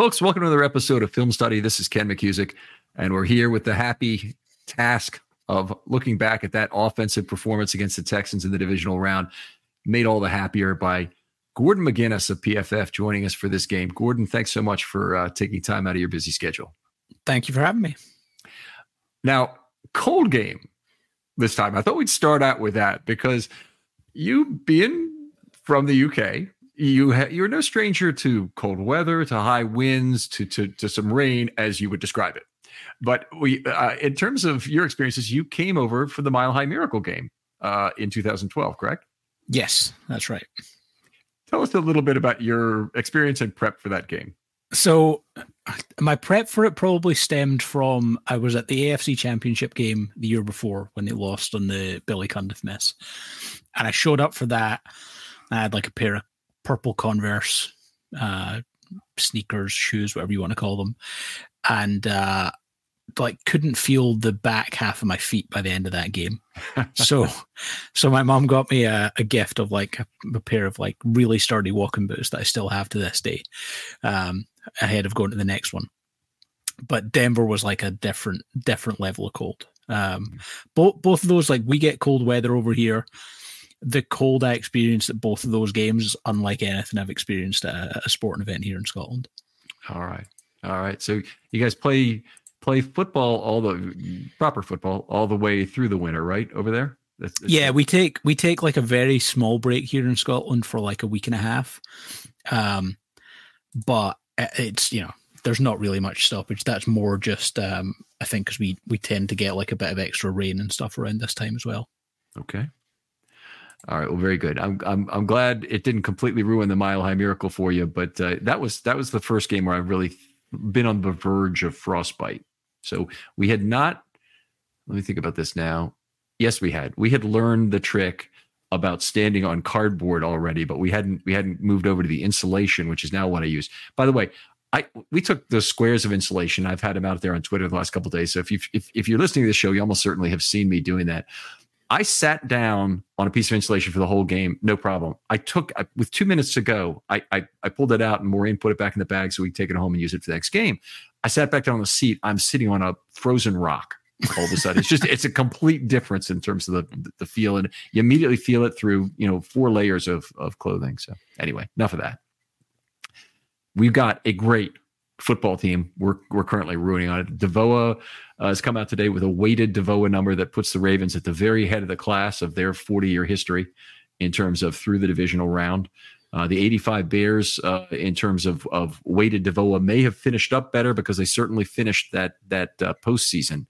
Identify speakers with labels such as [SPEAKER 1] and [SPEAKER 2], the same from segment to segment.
[SPEAKER 1] folks, welcome to another episode of Film Study. This is Ken McKusick, and we're here with the happy task of looking back at that offensive performance against the Texans in the divisional round. Made all the happier by Gordon McGuinness of PFF joining us for this game. Gordon, thanks so much for uh, taking time out of your busy schedule.
[SPEAKER 2] Thank you for having me.
[SPEAKER 1] Now, cold game this time. I thought we'd start out with that because you being from the UK, you ha- you're no stranger to cold weather, to high winds, to to to some rain, as you would describe it. But we, uh, in terms of your experiences, you came over for the Mile High Miracle game uh, in 2012, correct?
[SPEAKER 2] Yes, that's right.
[SPEAKER 1] Tell us a little bit about your experience and prep for that game.
[SPEAKER 2] So, my prep for it probably stemmed from I was at the AFC Championship game the year before when they lost on the Billy Cundiff miss, and I showed up for that. I had like a pair of purple Converse uh, sneakers, shoes, whatever you want to call them, and uh, like couldn't feel the back half of my feet by the end of that game. so, so my mom got me a, a gift of like a, a, pair of like really sturdy walking boots that I still have to this day, um, ahead of going to the next one. But Denver was like a different, different level of cold. Um, both both of those like we get cold weather over here. The cold I experienced at both of those games is unlike anything I've experienced at a, a sporting event here in Scotland.
[SPEAKER 1] All right. All right. So you guys play play football all the proper football all the way through the winter, right over there.
[SPEAKER 2] That's, that's yeah, we take we take like a very small break here in Scotland for like a week and a half, um, but it's you know there's not really much stoppage. That's more just um, I think because we we tend to get like a bit of extra rain and stuff around this time as well.
[SPEAKER 1] Okay. All right. Well, very good. I'm I'm I'm glad it didn't completely ruin the Mile High Miracle for you, but uh, that was that was the first game where I've really been on the verge of frostbite. So we had not, let me think about this now. Yes, we had. We had learned the trick about standing on cardboard already, but we hadn't we hadn't moved over to the insulation, which is now what I use. By the way, I we took the squares of insulation. I've had them out there on Twitter the last couple days. So if you if if you're listening to the show, you almost certainly have seen me doing that. I sat down on a piece of insulation for the whole game, no problem. I took with two minutes to go, I I, I pulled it out and Maureen put it back in the bag so we could take it home and use it for the next game. I sat back down on the seat. I'm sitting on a frozen rock. All of a sudden, it's just it's a complete difference in terms of the the feel, and you immediately feel it through you know four layers of of clothing. So anyway, enough of that. We've got a great football team. We're we're currently ruining on it. DVOA uh, has come out today with a weighted DVOA number that puts the Ravens at the very head of the class of their 40 year history in terms of through the divisional round. Uh, the 85 Bears, uh, in terms of of weighted DVOA, may have finished up better because they certainly finished that that uh, postseason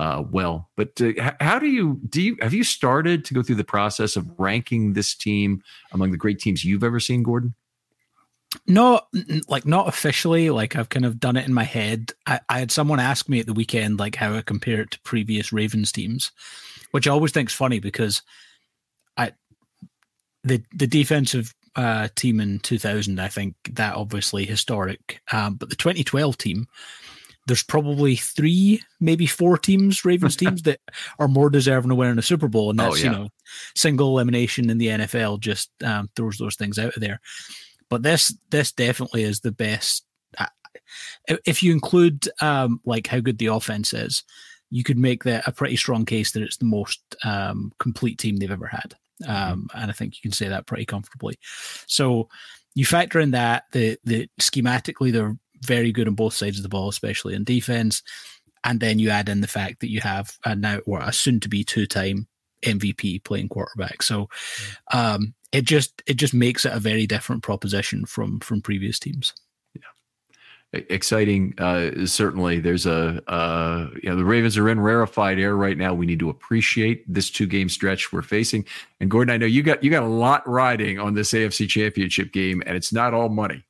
[SPEAKER 1] uh, well. But uh, how do you do? You have you started to go through the process of ranking this team among the great teams you've ever seen, Gordon?
[SPEAKER 2] No, like not officially. Like I've kind of done it in my head. I, I had someone ask me at the weekend, like how I compare it to previous Ravens teams, which I always think is funny because I the the defensive uh, team in 2000, I think that obviously historic. Um, but the 2012 team, there's probably three, maybe four teams, Ravens teams, that are more deserving of winning a Super Bowl. And oh, that's, oh, yeah. you know, single elimination in the NFL just um, throws those things out of there. But this, this definitely is the best. If you include um, like how good the offense is, you could make that a pretty strong case that it's the most um, complete team they've ever had. Mm-hmm. Um, and I think you can say that pretty comfortably. So you factor in that the the schematically they're very good on both sides of the ball, especially in defense. And then you add in the fact that you have a now or a soon to be two time MVP playing quarterback. So mm-hmm. um, it just it just makes it a very different proposition from from previous teams Yeah,
[SPEAKER 1] exciting. Uh, certainly, there's a uh, you know the Ravens are in rarefied air right now. We need to appreciate this two game stretch we're facing. And Gordon, I know you got you got a lot riding on this AFC Championship game, and it's not all money.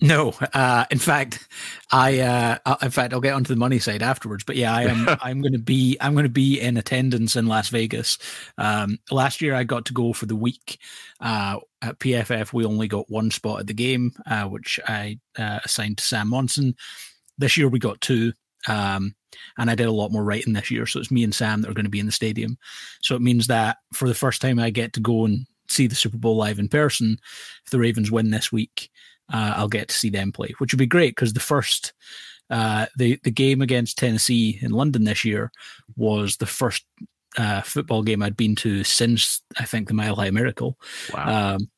[SPEAKER 2] No, uh, in fact, I uh, in fact I'll get onto the money side afterwards. But yeah, I am I'm going to be I'm going to be in attendance in Las Vegas. Um, last year I got to go for the week. Uh, at PFF, we only got one spot at the game, uh, which I uh, assigned to Sam Monson. This year we got two. Um, and I did a lot more writing this year. So it's me and Sam that are going to be in the stadium. So it means that for the first time I get to go and see the Super Bowl live in person. If the Ravens win this week, uh, I'll get to see them play, which would be great because the first uh, the the game against Tennessee in London this year was the first uh, football game I'd been to since I think the Mile High Miracle. Wow. Um,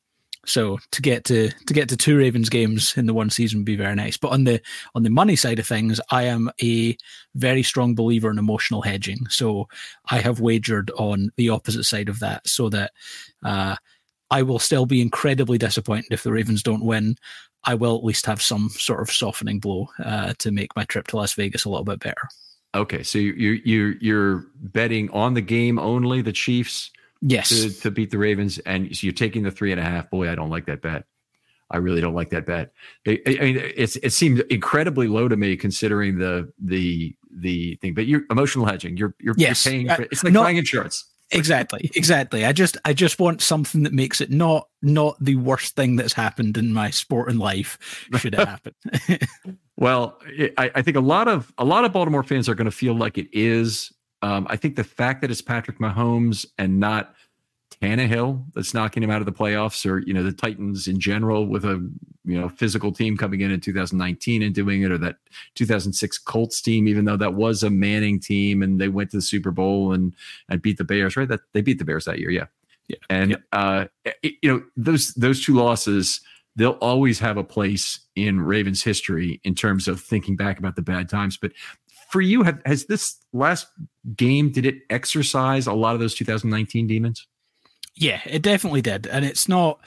[SPEAKER 2] so to get to to get to two Ravens games in the one season would be very nice. But on the on the money side of things, I am a very strong believer in emotional hedging. So I have wagered on the opposite side of that, so that uh, I will still be incredibly disappointed if the Ravens don't win. I will at least have some sort of softening blow uh, to make my trip to Las Vegas a little bit better.
[SPEAKER 1] Okay, so you you you're betting on the game only, the Chiefs
[SPEAKER 2] Yes.
[SPEAKER 1] To, to beat the Ravens. And so you're taking the three and a half. Boy, I don't like that bet. I really don't like that bet. They, I mean, it's it seemed incredibly low to me considering the the the thing. But you're emotional hedging. You're you're,
[SPEAKER 2] yes.
[SPEAKER 1] you're paying. For, it's like not, buying insurance.
[SPEAKER 2] Exactly, exactly. I just I just want something that makes it not not the worst thing that's happened in my sporting life. Should it happen?
[SPEAKER 1] well, I, I think a lot of a lot of Baltimore fans are going to feel like it is um, I think the fact that it's Patrick Mahomes and not Tannehill that's knocking him out of the playoffs, or you know the Titans in general with a you know physical team coming in in 2019 and doing it, or that 2006 Colts team, even though that was a Manning team and they went to the Super Bowl and and beat the Bears, right? That they beat the Bears that year, yeah, yeah. And yeah. uh, it, you know those those two losses, they'll always have a place in Ravens history in terms of thinking back about the bad times. But for you, have, has this last game did it exercise a lot of those 2019 demons?
[SPEAKER 2] Yeah, it definitely did, and it's not.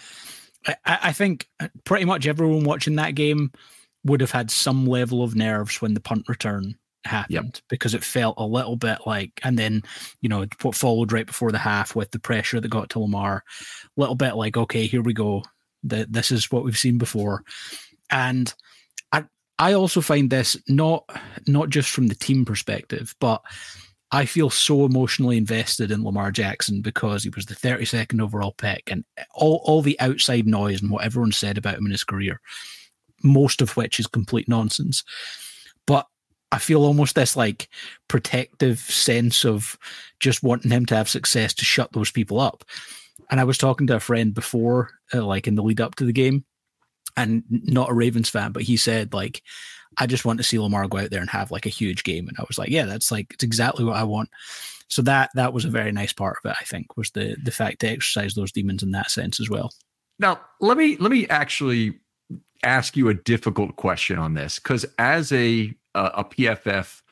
[SPEAKER 2] I, I think pretty much everyone watching that game would have had some level of nerves when the punt return happened yep. because it felt a little bit like, and then you know what followed right before the half with the pressure that got to Lamar, a little bit like, okay, here we go. That this is what we've seen before, and I, I also find this not not just from the team perspective, but I feel so emotionally invested in Lamar Jackson because he was the 32nd overall pick and all, all the outside noise and what everyone said about him in his career, most of which is complete nonsense. But I feel almost this like protective sense of just wanting him to have success to shut those people up. And I was talking to a friend before, uh, like in the lead up to the game, and not a Ravens fan, but he said like, I just want to see Lamar go out there and have like a huge game. And I was like, yeah, that's like it's exactly what I want. So that that was a very nice part of it. I think was the the fact to exercise those demons in that sense as well.
[SPEAKER 1] Now let me let me actually ask you a difficult question on this because as a uh, a PFF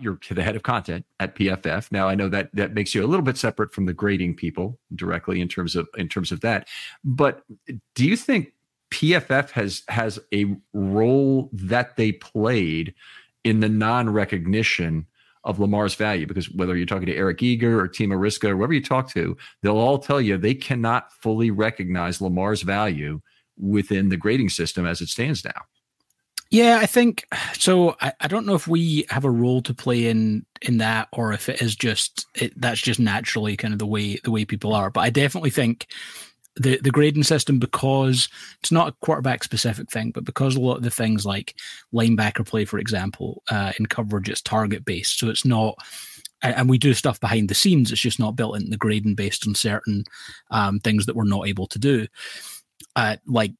[SPEAKER 1] you're the head of content at PFF. Now I know that that makes you a little bit separate from the grading people directly in terms of in terms of that. But do you think PFF has has a role that they played in the non-recognition of Lamar's value because whether you're talking to Eric Eager or Timo Riske or whoever you talk to, they'll all tell you they cannot fully recognize Lamar's value within the grading system as it stands now.
[SPEAKER 2] Yeah, I think so. I, I don't know if we have a role to play in in that, or if it is just it, that's just naturally kind of the way the way people are. But I definitely think the the grading system because it's not a quarterback specific thing, but because a lot of the things like linebacker play, for example, uh, in coverage, it's target based, so it's not. And we do stuff behind the scenes. It's just not built into the grading based on certain um, things that we're not able to do. Uh, like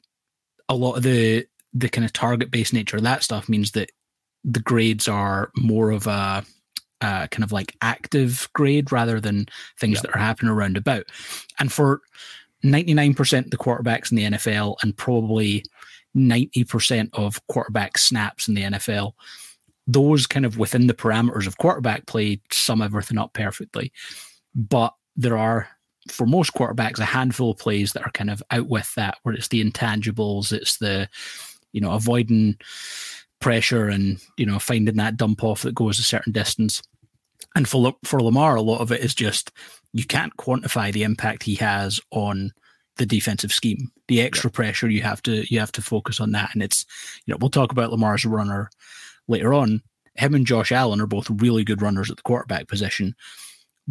[SPEAKER 2] a lot of the the kind of target based nature of that stuff means that the grades are more of a uh, kind of like active grade rather than things that are happening around about. And for 99% of the quarterbacks in the NFL and probably 90% of quarterback snaps in the NFL. Those kind of within the parameters of quarterback play sum everything up perfectly. But there are, for most quarterbacks, a handful of plays that are kind of out with that, where it's the intangibles, it's the, you know, avoiding pressure and, you know, finding that dump off that goes a certain distance. And for, for Lamar, a lot of it is just you can't quantify the impact he has on the defensive scheme. The extra yeah. pressure you have to you have to focus on that. And it's you know we'll talk about Lamar's runner later on. Him and Josh Allen are both really good runners at the quarterback position,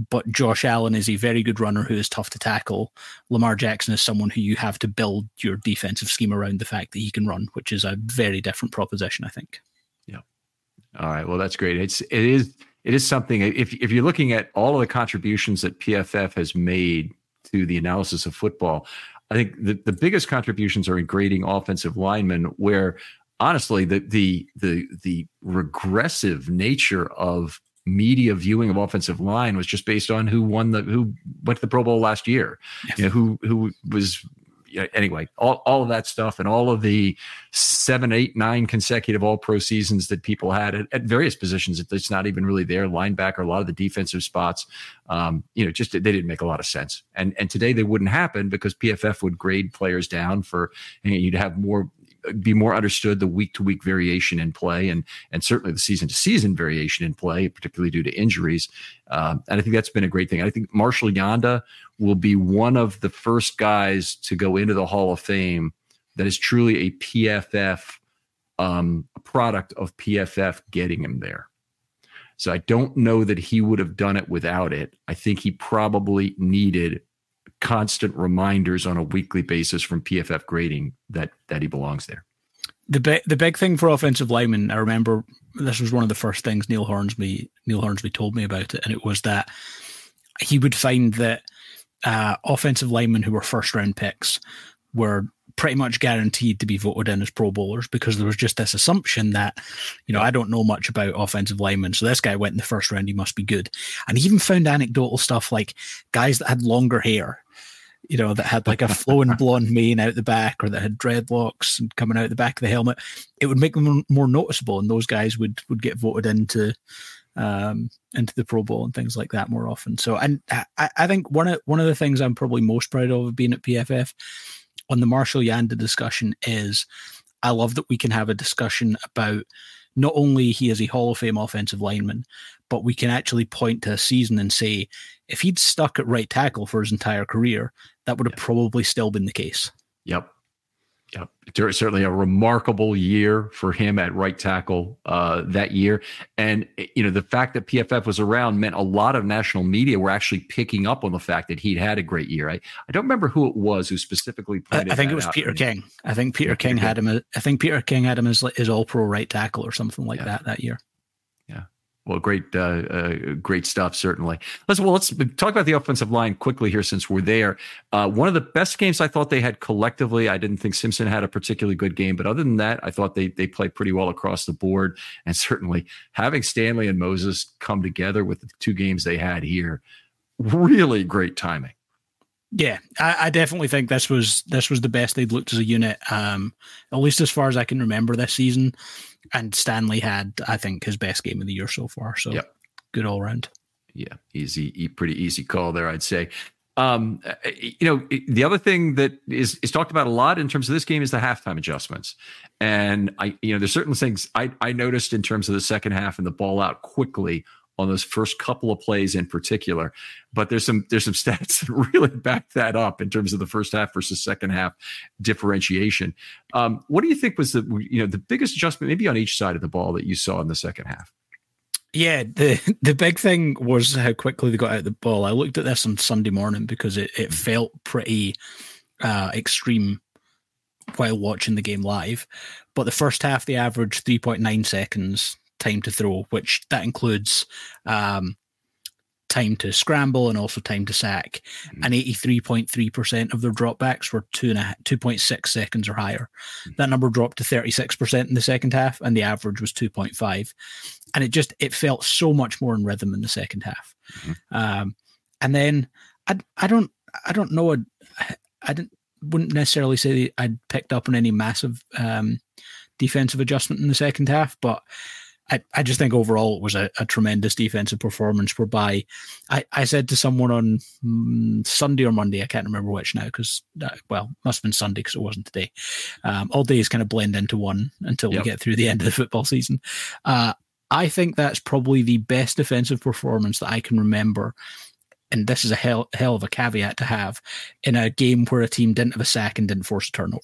[SPEAKER 2] but Josh Allen is a very good runner who is tough to tackle. Lamar Jackson is someone who you have to build your defensive scheme around the fact that he can run, which is a very different proposition, I think.
[SPEAKER 1] Yeah. All right. Well, that's great. It's it is it is something if if you're looking at all of the contributions that PFF has made to the analysis of football, I think the, the biggest contributions are in grading offensive linemen, where honestly the the the the regressive nature of media viewing of offensive line was just based on who won the who went to the Pro Bowl last year. Yes. You know, who who was anyway, all, all of that stuff and all of the seven, eight, nine consecutive all pro seasons that people had at, at various positions, it's not even really there. Linebacker, a lot of the defensive spots, um, you know, just they didn't make a lot of sense. And and today they wouldn't happen because PFF would grade players down for, you know, you'd have more be more understood the week to week variation in play and and certainly the season to season variation in play, particularly due to injuries. Um, and I think that's been a great thing. I think Marshall Yanda will be one of the first guys to go into the Hall of Fame that is truly a PFF um, product of PFF getting him there. So I don't know that he would have done it without it. I think he probably needed constant reminders on a weekly basis from PFF grading that that he belongs there.
[SPEAKER 2] The big the big thing for offensive linemen, I remember this was one of the first things Neil Hornsby Neil Hornsby told me about it, and it was that he would find that uh, offensive linemen who were first round picks were pretty much guaranteed to be voted in as Pro Bowlers because there was just this assumption that, you know, I don't know much about offensive linemen, so this guy went in the first round, he must be good. And he even found anecdotal stuff like guys that had longer hair you know, that had like a flowing blonde mane out the back or that had dreadlocks and coming out the back of the helmet, it would make them more noticeable, and those guys would would get voted into um, into the Pro Bowl and things like that more often. So, and I, I think one of one of the things I'm probably most proud of being at PFF on the Marshall Yanda discussion is I love that we can have a discussion about not only he is a Hall of Fame offensive lineman, but we can actually point to a season and say if he'd stuck at right tackle for his entire career, that would have probably still been the case.
[SPEAKER 1] Yep. Yep. Certainly a remarkable year for him at right tackle uh, that year. And, you know, the fact that PFF was around meant a lot of national media were actually picking up on the fact that he'd had a great year. I, I don't remember who it was who specifically
[SPEAKER 2] pointed I think it was Peter King. I think Peter yeah, King Peter had King. him. I think Peter King had him as his all pro right tackle or something like yeah. that that year.
[SPEAKER 1] Well, great, uh, uh, great stuff. Certainly. Let's well, let's talk about the offensive line quickly here, since we're there. Uh, one of the best games I thought they had collectively. I didn't think Simpson had a particularly good game, but other than that, I thought they they played pretty well across the board. And certainly having Stanley and Moses come together with the two games they had here, really great timing.
[SPEAKER 2] Yeah, I, I, definitely think this was this was the best they'd looked as a unit, um, at least as far as I can remember this season. And Stanley had, I think, his best game of the year so far. So yep. good all around.
[SPEAKER 1] Yeah, easy, pretty easy call there, I'd say. Um, you know, the other thing that is is talked about a lot in terms of this game is the halftime adjustments, and I, you know, there's certain things I I noticed in terms of the second half and the ball out quickly on those first couple of plays in particular. But there's some there's some stats that really back that up in terms of the first half versus second half differentiation. Um, what do you think was the you know the biggest adjustment maybe on each side of the ball that you saw in the second half?
[SPEAKER 2] Yeah, the the big thing was how quickly they got out the ball. I looked at this on Sunday morning because it, it felt pretty uh, extreme while watching the game live. But the first half, they averaged 3.9 seconds time to throw, which that includes um, time to scramble and also time to sack. Mm-hmm. And 83.3% of their dropbacks were two and a, 2.6 seconds or higher. Mm-hmm. That number dropped to 36% in the second half, and the average was 2.5. And it just it felt so much more in rhythm in the second half. Mm-hmm. Um, and then I I don't I don't know I, I didn't wouldn't necessarily say I'd picked up on any massive um, defensive adjustment in the second half, but I, I just think overall it was a, a tremendous defensive performance whereby I, I said to someone on mm, Sunday or Monday, I can't remember which now because, uh, well, must have been Sunday because it wasn't today. Um, all days kind of blend into one until yep. we get through the end of the football season. Uh, I think that's probably the best defensive performance that I can remember. And this is a hell, hell of a caveat to have in a game where a team didn't have a sack and didn't force a turnover.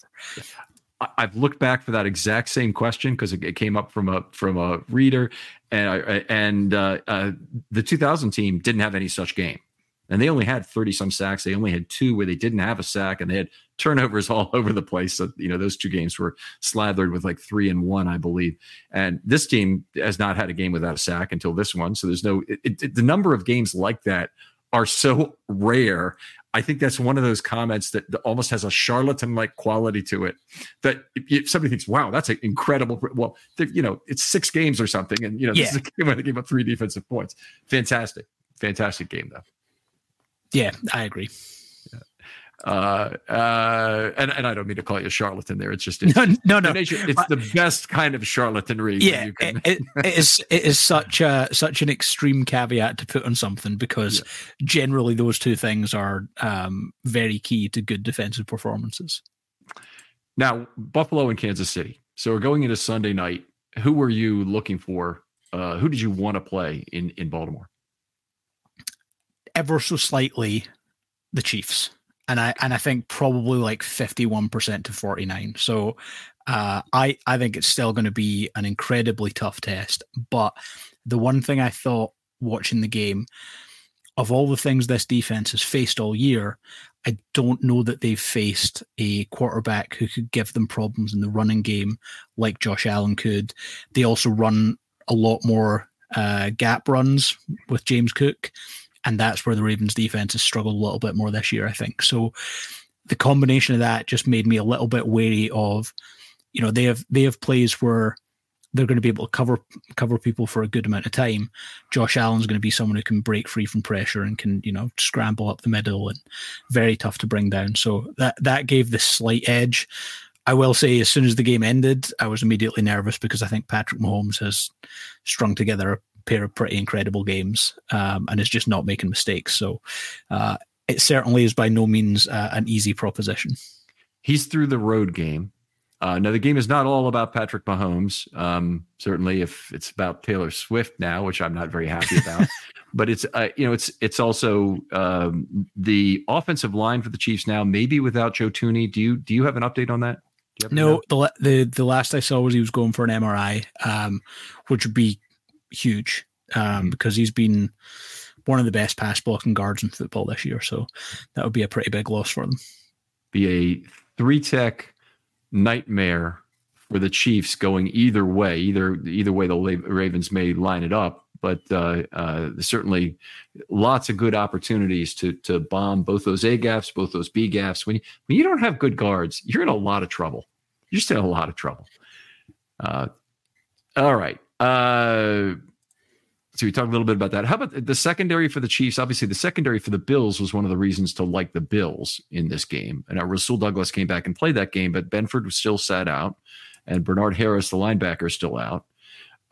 [SPEAKER 1] I've looked back for that exact same question because it, came up from a from a reader, and I, and uh, uh, the 2000 team didn't have any such game, and they only had 30 some sacks. They only had two where they didn't have a sack, and they had turnovers all over the place. So you know those two games were slathered with like three and one, I believe. And this team has not had a game without a sack until this one. So there's no it, it, the number of games like that are so rare. I think that's one of those comments that almost has a charlatan like quality to it. That if somebody thinks, "Wow, that's an incredible," well, you know, it's six games or something, and you know, yeah. this is a game where they gave up three defensive points. Fantastic, fantastic game though.
[SPEAKER 2] Yeah, I agree
[SPEAKER 1] uh, uh, and, and I don't mean to call you a charlatan there. It's just it's,
[SPEAKER 2] no, no, no.
[SPEAKER 1] It's the best kind of charlatanry.
[SPEAKER 2] Yeah, can... it, it is. It is such a such an extreme caveat to put on something because yeah. generally those two things are um, very key to good defensive performances.
[SPEAKER 1] Now, Buffalo and Kansas City. So we're going into Sunday night. Who were you looking for? Uh, who did you want to play in in Baltimore?
[SPEAKER 2] Ever so slightly, the Chiefs and I and I think probably like fifty one percent to forty nine. So uh, I I think it's still going to be an incredibly tough test. But the one thing I thought watching the game, of all the things this defense has faced all year, I don't know that they've faced a quarterback who could give them problems in the running game like Josh Allen could. They also run a lot more uh, gap runs with James Cook and that's where the Ravens defense has struggled a little bit more this year, I think. So the combination of that just made me a little bit wary of, you know, they have they have plays where they're going to be able to cover cover people for a good amount of time. Josh Allen's going to be someone who can break free from pressure and can, you know, scramble up the middle and very tough to bring down. So that that gave the slight edge. I will say, as soon as the game ended, I was immediately nervous because I think Patrick Mahomes has strung together a pair of pretty incredible games um, and is just not making mistakes. So uh, it certainly is by no means uh, an easy proposition.
[SPEAKER 1] He's through the road game. Uh, now the game is not all about Patrick Mahomes. Um, certainly, if it's about Taylor Swift now, which I'm not very happy about, but it's uh, you know it's it's also um, the offensive line for the Chiefs now, maybe without Joe Thuney. Do you do you have an update on that?
[SPEAKER 2] No, the the the last I saw was he was going for an MRI, um, which would be huge um, mm-hmm. because he's been one of the best pass blocking guards in football this year. So that would be a pretty big loss for them.
[SPEAKER 1] Be a three tech nightmare for the Chiefs going either way. Either either way, the Ravens may line it up, but uh, uh, certainly lots of good opportunities to to bomb both those A gaps, both those B gaps. When you, when you don't have good guards, you're in a lot of trouble. You're just in a lot of trouble. Uh, all right. Uh, so we talked a little bit about that. How about the secondary for the Chiefs? Obviously, the secondary for the Bills was one of the reasons to like the Bills in this game. And Rasul Douglas came back and played that game, but Benford was still sat out, and Bernard Harris, the linebacker, is still out.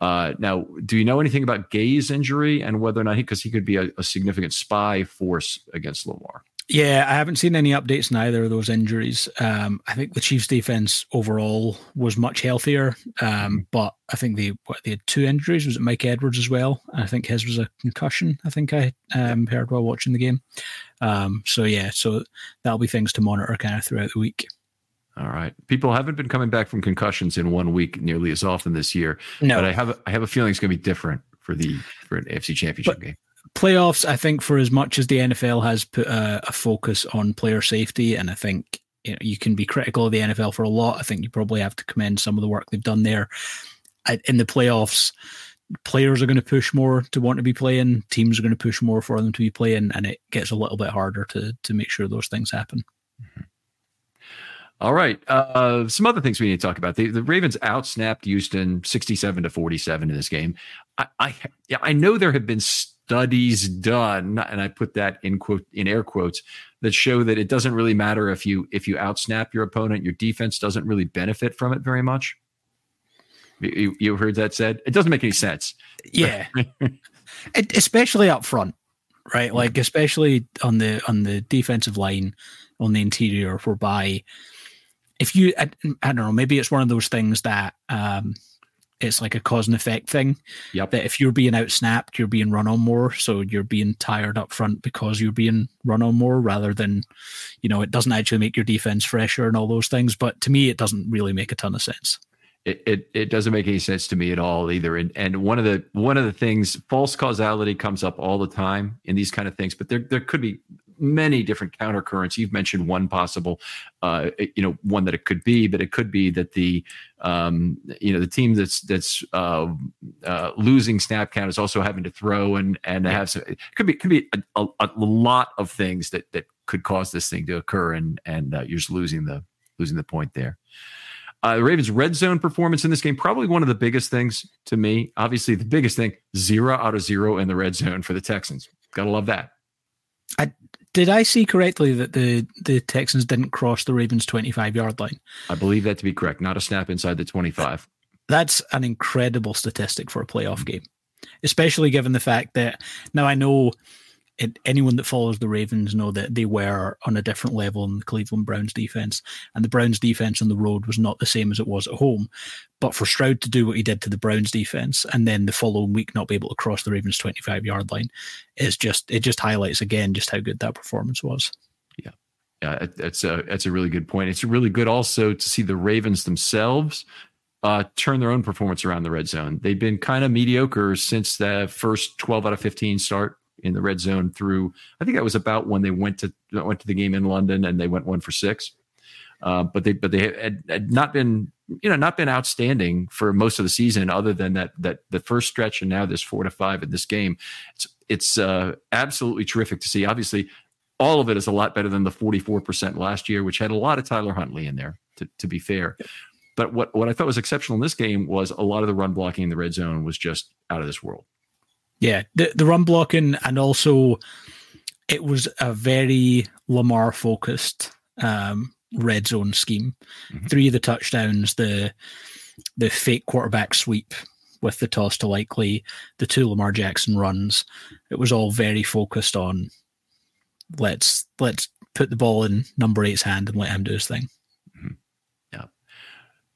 [SPEAKER 1] Uh, now, do you know anything about Gay's injury and whether or not he, because he could be a, a significant spy force against Lamar?
[SPEAKER 2] Yeah, I haven't seen any updates in either of those injuries. Um, I think the Chiefs' defense overall was much healthier, um, mm-hmm. but I think they what, they had two injuries. Was it Mike Edwards as well? I think his was a concussion. I think I um, heard while watching the game. Um, so yeah, so that'll be things to monitor kind of throughout the week.
[SPEAKER 1] All right. People haven't been coming back from concussions in one week nearly as often this year.
[SPEAKER 2] No.
[SPEAKER 1] But I have I have a feeling it's going to be different for the for an AFC Championship
[SPEAKER 2] but,
[SPEAKER 1] game
[SPEAKER 2] playoffs, I think, for as much as the NFL has put a, a, focus on player safety, and I think you know you can be critical of the NFL for a lot. I think you probably have to commend some of the work they've done there. In the playoffs, players are going to push more to want to be playing. Teams are going to push more for them to be playing, and it gets a little bit harder to to make sure those things happen. Mm-hmm.
[SPEAKER 1] All right. Uh, some other things we need to talk about. The, the Ravens outsnapped Houston 67 to 47 in this game. I, I, I know there have been studies done, and I put that in quote in air quotes that show that it doesn't really matter if you if you outsnap your opponent, your defense doesn't really benefit from it very much. You, you heard that said? It doesn't make any sense.
[SPEAKER 2] Yeah, it, especially up front, right? Like especially on the on the defensive line, on the interior, whereby if you I, I don't know, maybe it's one of those things that um, it's like a cause and effect thing.
[SPEAKER 1] Yep.
[SPEAKER 2] That if you're being outsnapped, you're being run on more. So you're being tired up front because you're being run on more rather than, you know, it doesn't actually make your defense fresher and all those things. But to me, it doesn't really make a ton of sense.
[SPEAKER 1] It, it, it doesn't make any sense to me at all either. And and one of the one of the things false causality comes up all the time in these kind of things, but there there could be many different counter currents. You've mentioned one possible, uh, you know, one that it could be, but it could be that the, um, you know, the team that's that's uh, uh, losing snap count is also having to throw and and have some. It could be it could be a, a, a lot of things that that could cause this thing to occur, and and uh, you're just losing the losing the point there. Uh, the Ravens' red zone performance in this game, probably one of the biggest things to me. Obviously, the biggest thing zero out of zero in the red zone for the Texans. Gotta love that.
[SPEAKER 2] I, did I see correctly that the, the Texans didn't cross the Ravens' 25 yard line?
[SPEAKER 1] I believe that to be correct. Not a snap inside the 25.
[SPEAKER 2] That's an incredible statistic for a playoff game, especially given the fact that now I know it, anyone that follows the Ravens know that they were on a different level in the Cleveland Browns defense, and the Browns defense on the road was not the same as it was at home. But for Stroud to do what he did to the Browns defense, and then the following week not be able to cross the Ravens twenty five yard line, is just it just highlights again just how good that performance was.
[SPEAKER 1] Yeah, yeah, that's a that's a really good point. It's really good also to see the Ravens themselves uh, turn their own performance around the red zone. They've been kind of mediocre since the first 12 out of 15 start in the red zone through. I think that was about when they went to went to the game in London and they went one for six. Uh, but they but they had, had, not been you know not been outstanding for most of the season, other than that that the first stretch and now this four to five in this game. It's it's uh, absolutely terrific to see. Obviously, all of it is a lot better than the forty four percent last year, which had a lot of Tyler Huntley in there. To to be fair. But what, what I thought was exceptional in this game was a lot of the run blocking in the red zone was just out of this world.
[SPEAKER 2] Yeah, the the run blocking and also it was a very Lamar focused um, red zone scheme. Mm-hmm. Three of the touchdowns, the the fake quarterback sweep with the toss to Likely, the two Lamar Jackson runs. It was all very focused on let's let's put the ball in number eight's hand and let him do his thing.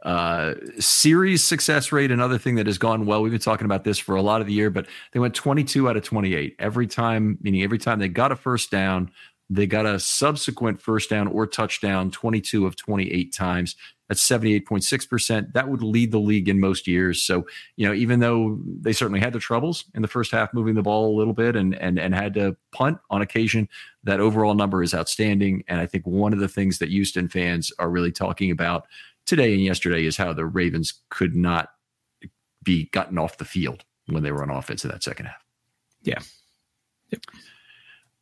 [SPEAKER 1] Uh, series success rate, another thing that has gone well. We've been talking about this for a lot of the year, but they went 22 out of 28 every time, meaning every time they got a first down, they got a subsequent first down or touchdown 22 of 28 times. That's 78.6%. That would lead the league in most years. So, you know, even though they certainly had their troubles in the first half moving the ball a little bit and and and had to punt on occasion, that overall number is outstanding. And I think one of the things that Houston fans are really talking about today and yesterday is how the Ravens could not be gotten off the field when they were on offense in that second half.
[SPEAKER 2] Yeah. Yep.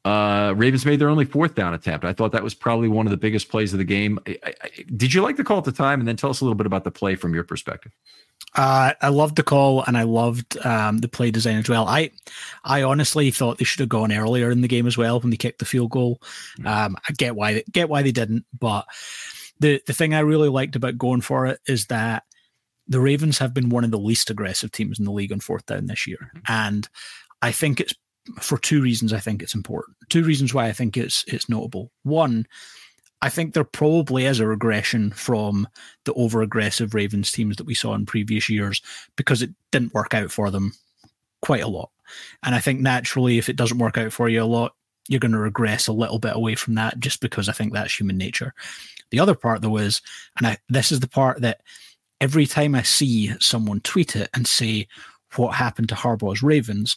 [SPEAKER 1] Uh, Ravens made their only fourth down attempt. I thought that was probably one of the biggest plays of the game. I, I, did you like the call at the time? And then tell us a little bit about the play from your perspective.
[SPEAKER 2] Uh, I loved the call and I loved um, the play design as well. I, I honestly thought they should have gone earlier in the game as well when they kicked the field goal. Mm. Um, I get why they, get why they didn't, but the the thing I really liked about going for it is that the Ravens have been one of the least aggressive teams in the league on fourth down this year, mm-hmm. and I think it's for two reasons. I think it's important. Two reasons why I think it's it's notable. One, I think there probably is a regression from the over aggressive Ravens teams that we saw in previous years because it didn't work out for them quite a lot. And I think naturally, if it doesn't work out for you a lot, you're going to regress a little bit away from that just because I think that's human nature. The other part, though, is, and I, this is the part that every time I see someone tweet it and say what happened to Harbaugh's Ravens,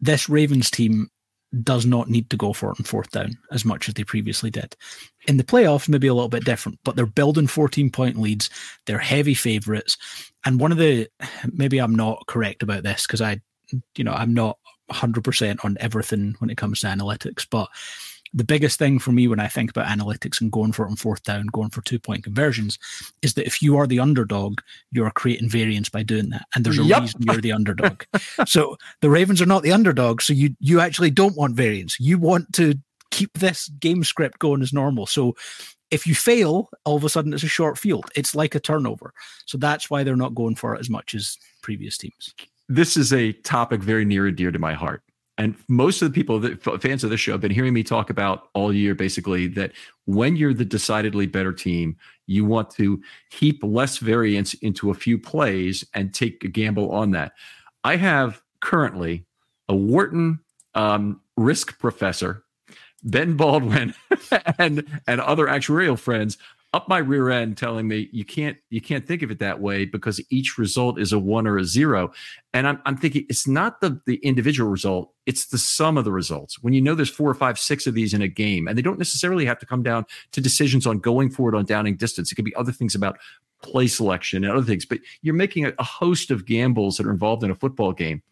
[SPEAKER 2] this Ravens team does not need to go for it on fourth down as much as they previously did. In the playoffs, maybe a little bit different, but they're building 14 point leads. They're heavy favorites. And one of the, maybe I'm not correct about this because I, you know, I'm not 100% on everything when it comes to analytics, but the biggest thing for me when I think about analytics and going for it on fourth down, going for two point conversions, is that if you are the underdog, you are creating variance by doing that, and there's a yep. reason you're the underdog. so the Ravens are not the underdog, so you you actually don't want variance. You want to keep this game script going as normal. So if you fail, all of a sudden it's a short field. It's like a turnover. So that's why they're not going for it as much as previous teams.
[SPEAKER 1] This is a topic very near and dear to my heart and most of the people that fans of this show have been hearing me talk about all year basically that when you're the decidedly better team you want to heap less variance into a few plays and take a gamble on that. I have currently a wharton um, risk professor ben baldwin and and other actuarial friends up my rear end telling me you can't you can't think of it that way because each result is a one or a zero And I'm, I'm thinking it's not the, the individual result, it's the sum of the results. When you know there's four or five, six of these in a game, and they don't necessarily have to come down to decisions on going forward on downing distance. It could be other things about play selection and other things, but you're making a, a host of gambles that are involved in a football game.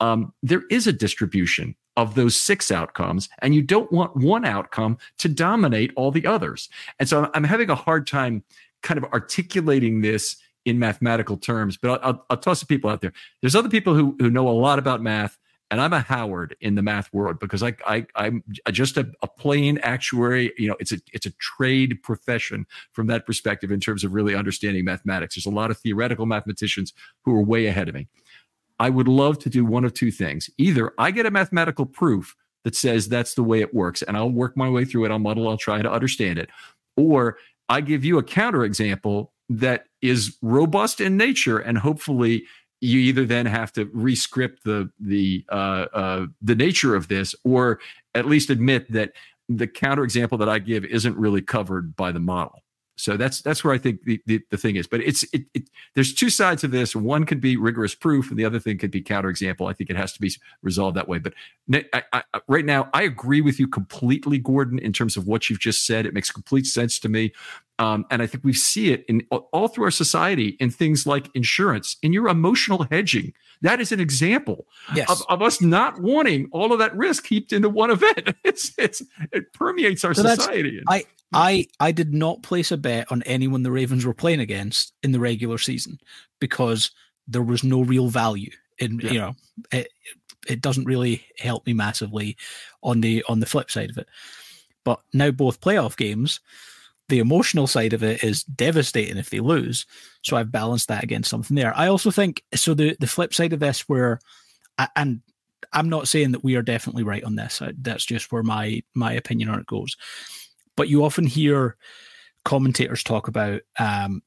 [SPEAKER 1] Um, there is a distribution of those six outcomes, and you don't want one outcome to dominate all the others. And so I'm having a hard time kind of articulating this in mathematical terms, but I'll, I'll, I'll toss the people out there. There's other people who, who know a lot about math and I'm a Howard in the math world because I, I I'm just a, a, plain actuary. You know, it's a it's a trade profession from that perspective in terms of really understanding mathematics. There's a lot of theoretical mathematicians who are way ahead of me. I would love to do one of two things. Either I get a mathematical proof that says that's the way it works, and I'll work my way through it. I'll model. I'll try to understand it, or I give you a counterexample that is robust in nature and hopefully you either then have to rescript the the uh, uh, the nature of this or at least admit that the counterexample that I give isn't really covered by the model. So that's that's where I think the, the, the thing is. But it's it, it, there's two sides of this. One could be rigorous proof, and the other thing could be counterexample. I think it has to be resolved that way. But I, I, right now, I agree with you completely, Gordon, in terms of what you've just said. It makes complete sense to me. Um, and I think we see it in all through our society in things like insurance, in your emotional hedging. That is an example yes. of, of, us not wanting all of that risk heaped into one event. It's it's it permeates our so society.
[SPEAKER 2] I I I did not place a bet on anyone the Ravens were playing against in the regular season because there was no real value in yeah. you know it, it doesn't really help me massively on the on the flip side of it. But now both playoff games the emotional side of it is devastating if they lose. So I've balanced that against something there. I also think so. The the flip side of this, where and I'm not saying that we are definitely right on this. That's just where my my opinion on it goes. But you often hear commentators talk about um,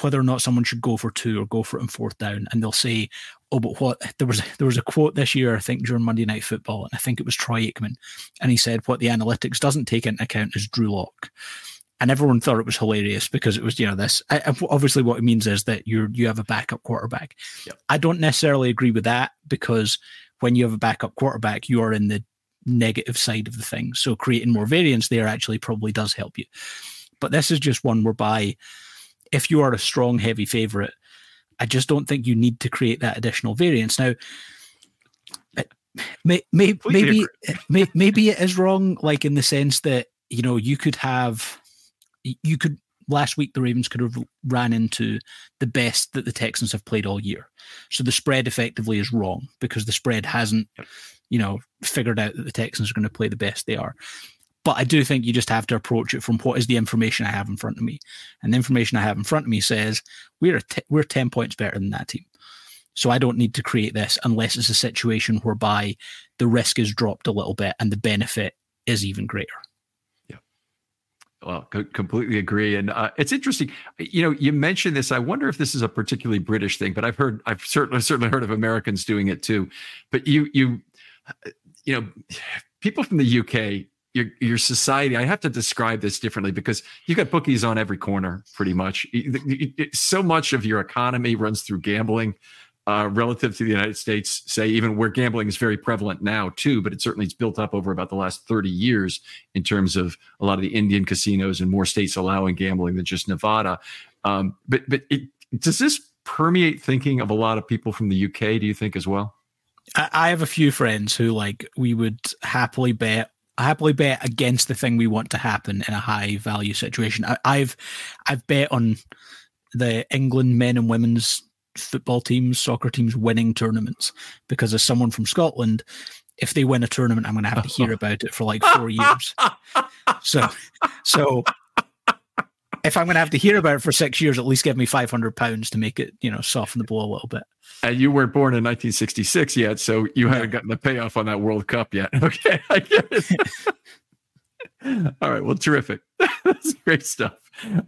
[SPEAKER 2] whether or not someone should go for two or go for it in fourth down, and they'll say, "Oh, but what?" There was there was a quote this year, I think, during Monday Night Football, and I think it was Troy Aikman, and he said, "What the analytics doesn't take into account is Drew Lock." And everyone thought it was hilarious because it was you know this obviously what it means is that you you have a backup quarterback. Yep. i don't necessarily agree with that because when you have a backup quarterback you are in the negative side of the thing. So creating more variance there actually probably does help you. But this is just one whereby if you are a strong heavy favorite i just don't think you need to create that additional variance. Now eh, may, may, maybe eh, may, maybe it is wrong like in the sense that you know you could have you could last week the Ravens could have ran into the best that the Texans have played all year. So the spread effectively is wrong because the spread hasn't, you know, figured out that the Texans are going to play the best they are. But I do think you just have to approach it from what is the information I have in front of me, and the information I have in front of me says we're t- we're ten points better than that team. So I don't need to create this unless it's a situation whereby the risk is dropped a little bit and the benefit is even greater.
[SPEAKER 1] Well, co- completely agree, and uh, it's interesting. You know, you mentioned this. I wonder if this is a particularly British thing, but I've heard, I've certainly certainly heard of Americans doing it too. But you, you, you know, people from the UK, your your society. I have to describe this differently because you've got bookies on every corner, pretty much. So much of your economy runs through gambling uh, relative to the United States, say even where gambling is very prevalent now too, but it certainly it's built up over about the last 30 years in terms of a lot of the Indian casinos and more states allowing gambling than just Nevada. Um, but but it, does this permeate thinking of a lot of people from the UK? Do you think as well?
[SPEAKER 2] I have a few friends who like we would happily bet happily bet against the thing we want to happen in a high value situation. I, have I've bet on the England men and women's football teams, soccer teams winning tournaments because as someone from Scotland, if they win a tournament, I'm going to have to hear about it for like four years. So, so if I'm going to have to hear about it for six years, at least give me 500 pounds to make it, you know, soften the blow a little bit.
[SPEAKER 1] And you weren't born in 1966 yet, so you yeah. haven't gotten the payoff on that World Cup yet. Okay, I get it. All right, well, terrific. That's great stuff.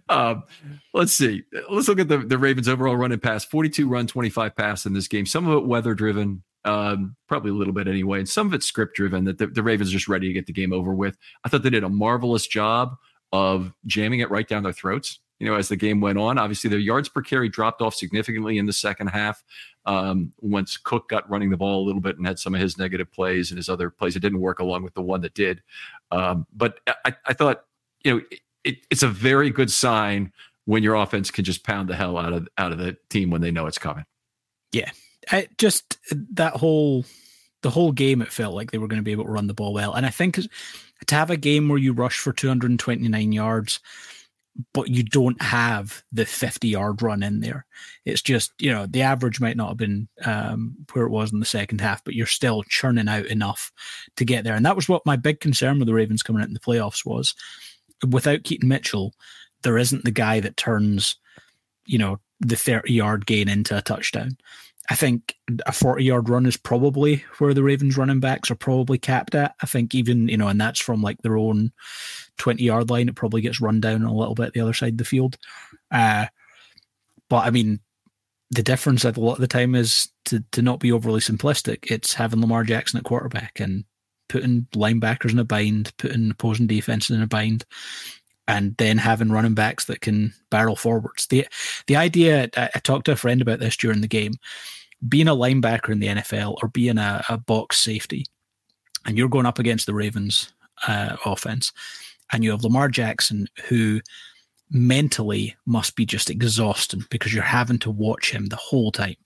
[SPEAKER 1] Um, let's see. Let's look at the, the Ravens' overall run and pass 42 run, 25 pass in this game. Some of it weather driven, um, probably a little bit anyway, and some of it script driven that the, the Ravens are just ready to get the game over with. I thought they did a marvelous job of jamming it right down their throats you know, as the game went on. Obviously, their yards per carry dropped off significantly in the second half um, once Cook got running the ball a little bit and had some of his negative plays and his other plays that didn't work along with the one that did. Um, but I, I, thought, you know, it, it's a very good sign when your offense can just pound the hell out of out of the team when they know it's coming.
[SPEAKER 2] Yeah, I, just that whole the whole game, it felt like they were going to be able to run the ball well, and I think to have a game where you rush for 229 yards but you don't have the 50 yard run in there. It's just, you know, the average might not have been um, where it was in the second half, but you're still churning out enough to get there. And that was what my big concern with the Ravens coming out in the playoffs was without Keaton Mitchell, there isn't the guy that turns, you know, the 30 yard gain into a touchdown. I think a 40 yard run is probably where the Ravens running backs are probably capped at. I think even, you know, and that's from like their own 20 yard line. It probably gets run down a little bit the other side of the field. Uh, but I mean, the difference a lot of the time is to, to not be overly simplistic. It's having Lamar Jackson at quarterback and putting linebackers in a bind, putting opposing defense in a bind, and then having running backs that can barrel forwards. The the idea I, I talked to a friend about this during the game. Being a linebacker in the NFL or being a, a box safety, and you're going up against the Ravens uh, offense, and you have Lamar Jackson who mentally must be just exhausting because you're having to watch him the whole time.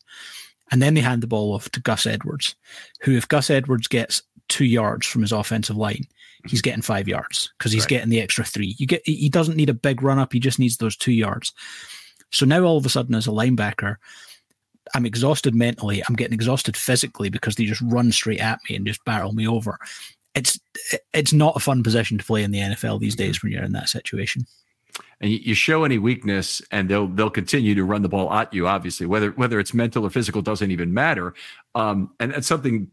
[SPEAKER 2] And then they hand the ball off to Gus Edwards, who, if Gus Edwards gets two yards from his offensive line, he's getting five yards because he's right. getting the extra three. You get he doesn't need a big run up; he just needs those two yards. So now all of a sudden, as a linebacker, I'm exhausted mentally. I'm getting exhausted physically because they just run straight at me and just barrel me over it's it's not a fun position to play in the NFL these mm-hmm. days when you're in that situation.
[SPEAKER 1] And you show any weakness, and they'll they'll continue to run the ball at you. Obviously, whether whether it's mental or physical doesn't even matter. Um, and that's something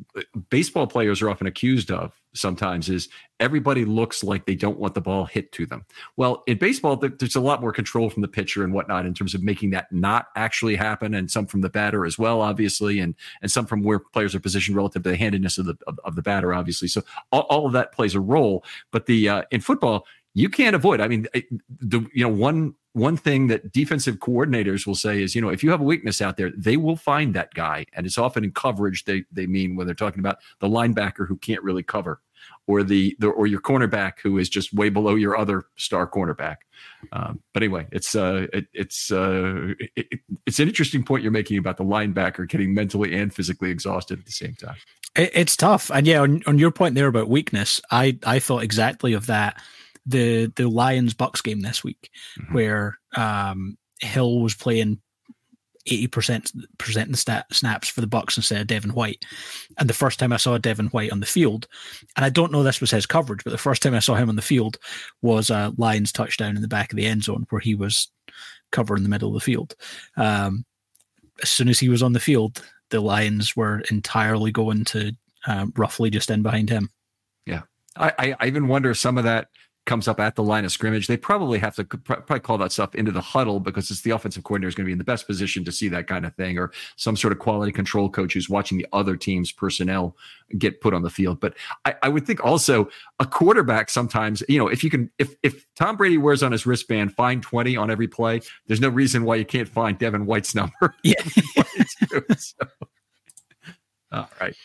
[SPEAKER 1] baseball players are often accused of. Sometimes is everybody looks like they don't want the ball hit to them. Well, in baseball, there's a lot more control from the pitcher and whatnot in terms of making that not actually happen, and some from the batter as well, obviously, and and some from where players are positioned relative to the handedness of the of, of the batter, obviously. So all, all of that plays a role. But the uh, in football you can't avoid. I mean, the you know one one thing that defensive coordinators will say is, you know, if you have a weakness out there, they will find that guy, and it's often in coverage. They they mean when they're talking about the linebacker who can't really cover, or the, the or your cornerback who is just way below your other star cornerback. Um, but anyway, it's uh it, it's uh it, it's an interesting point you're making about the linebacker getting mentally and physically exhausted at the same time.
[SPEAKER 2] It's tough, and yeah, on, on your point there about weakness, I I thought exactly of that the the Lions Bucs game this week, mm-hmm. where um, Hill was playing eighty percent percent the stat, snaps for the Bucs instead of Devin White. And the first time I saw Devin White on the field, and I don't know this was his coverage, but the first time I saw him on the field was a Lions touchdown in the back of the end zone where he was covering the middle of the field. Um, as soon as he was on the field, the Lions were entirely going to uh, roughly just in behind him.
[SPEAKER 1] Yeah, I, I even wonder some of that comes up at the line of scrimmage, they probably have to probably call that stuff into the huddle because it's the offensive coordinator is going to be in the best position to see that kind of thing, or some sort of quality control coach who's watching the other team's personnel get put on the field. But I, I would think also a quarterback sometimes, you know, if you can, if if Tom Brady wears on his wristband, find twenty on every play, there's no reason why you can't find Devin White's number.
[SPEAKER 2] Yeah.
[SPEAKER 1] so, all right.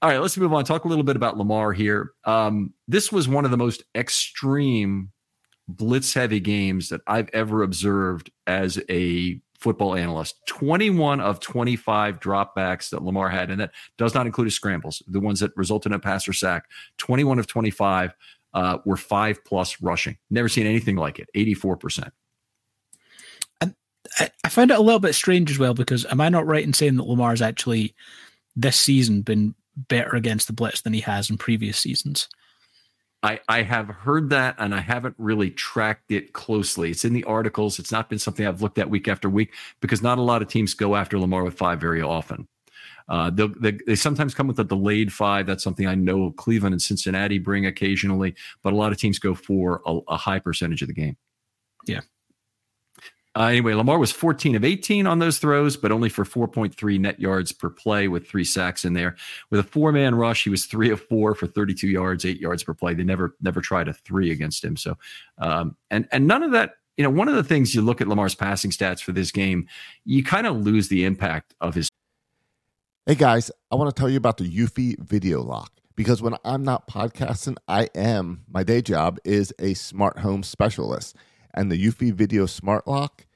[SPEAKER 1] All right, let's move on. Talk a little bit about Lamar here. Um, this was one of the most extreme blitz heavy games that I've ever observed as a football analyst. 21 of 25 dropbacks that Lamar had, and that does not include his scrambles, the ones that resulted in a pass or sack. 21 of 25 uh, were five plus rushing. Never seen anything like it, 84%.
[SPEAKER 2] And I find it a little bit strange as well because am I not right in saying that Lamar's actually this season been better against the blitz than he has in previous seasons.
[SPEAKER 1] I, I have heard that and I haven't really tracked it closely. It's in the articles. It's not been something I've looked at week after week because not a lot of teams go after Lamar with five very often. Uh, they, they sometimes come with a delayed five. That's something I know Cleveland and Cincinnati bring occasionally, but a lot of teams go for a, a high percentage of the game.
[SPEAKER 2] Yeah.
[SPEAKER 1] Uh, anyway, Lamar was 14 of 18 on those throws, but only for 4.3 net yards per play with three sacks in there. With a four man rush, he was three of four for 32 yards, eight yards per play. They never never tried a three against him. So, um, and and none of that you know, one of the things you look at Lamar's passing stats for this game, you kind of lose the impact of his.
[SPEAKER 3] Hey guys, I want to tell you about the Eufy Video Lock because when I'm not podcasting, I am. My day job is a smart home specialist, and the Eufy Video Smart Lock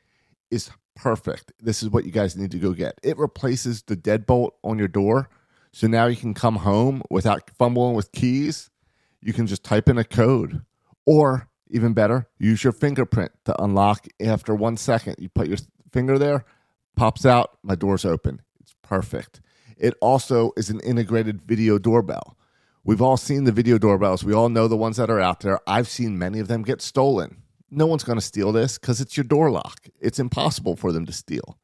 [SPEAKER 3] is perfect. This is what you guys need to go get. It replaces the deadbolt on your door, so now you can come home without fumbling with keys. You can just type in a code, or even better, use your fingerprint to unlock. After one second, you put your finger there, pops out, my door's open. It's perfect. It also is an integrated video doorbell. We've all seen the video doorbells. We all know the ones that are out there. I've seen many of them get stolen. No one's going to steal this because it's your door lock. It's impossible for them to steal.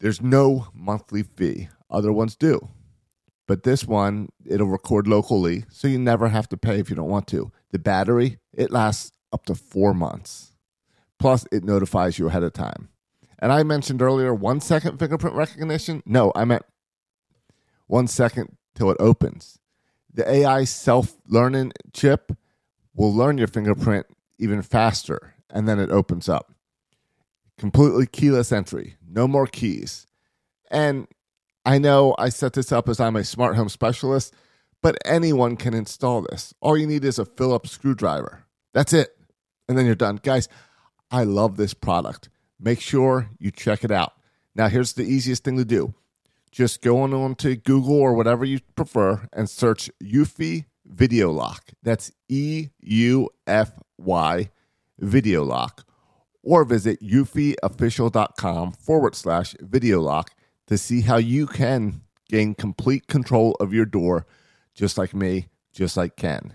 [SPEAKER 3] There's no monthly fee. Other ones do. But this one, it'll record locally, so you never have to pay if you don't want to. The battery, it lasts up to four months. Plus, it notifies you ahead of time. And I mentioned earlier one second fingerprint recognition. No, I meant one second till it opens. The AI self learning chip will learn your fingerprint even faster, and then it opens up. Completely keyless entry, no more keys. And I know I set this up as I'm a smart home specialist, but anyone can install this. All you need is a Phillips screwdriver. That's it. And then you're done. Guys, I love this product. Make sure you check it out. Now, here's the easiest thing to do just go on to Google or whatever you prefer and search Eufy Video Lock. That's E U F Y Video Lock. Or visit eufyofficial.com forward slash video lock to see how you can gain complete control of your door, just like me, just like Ken.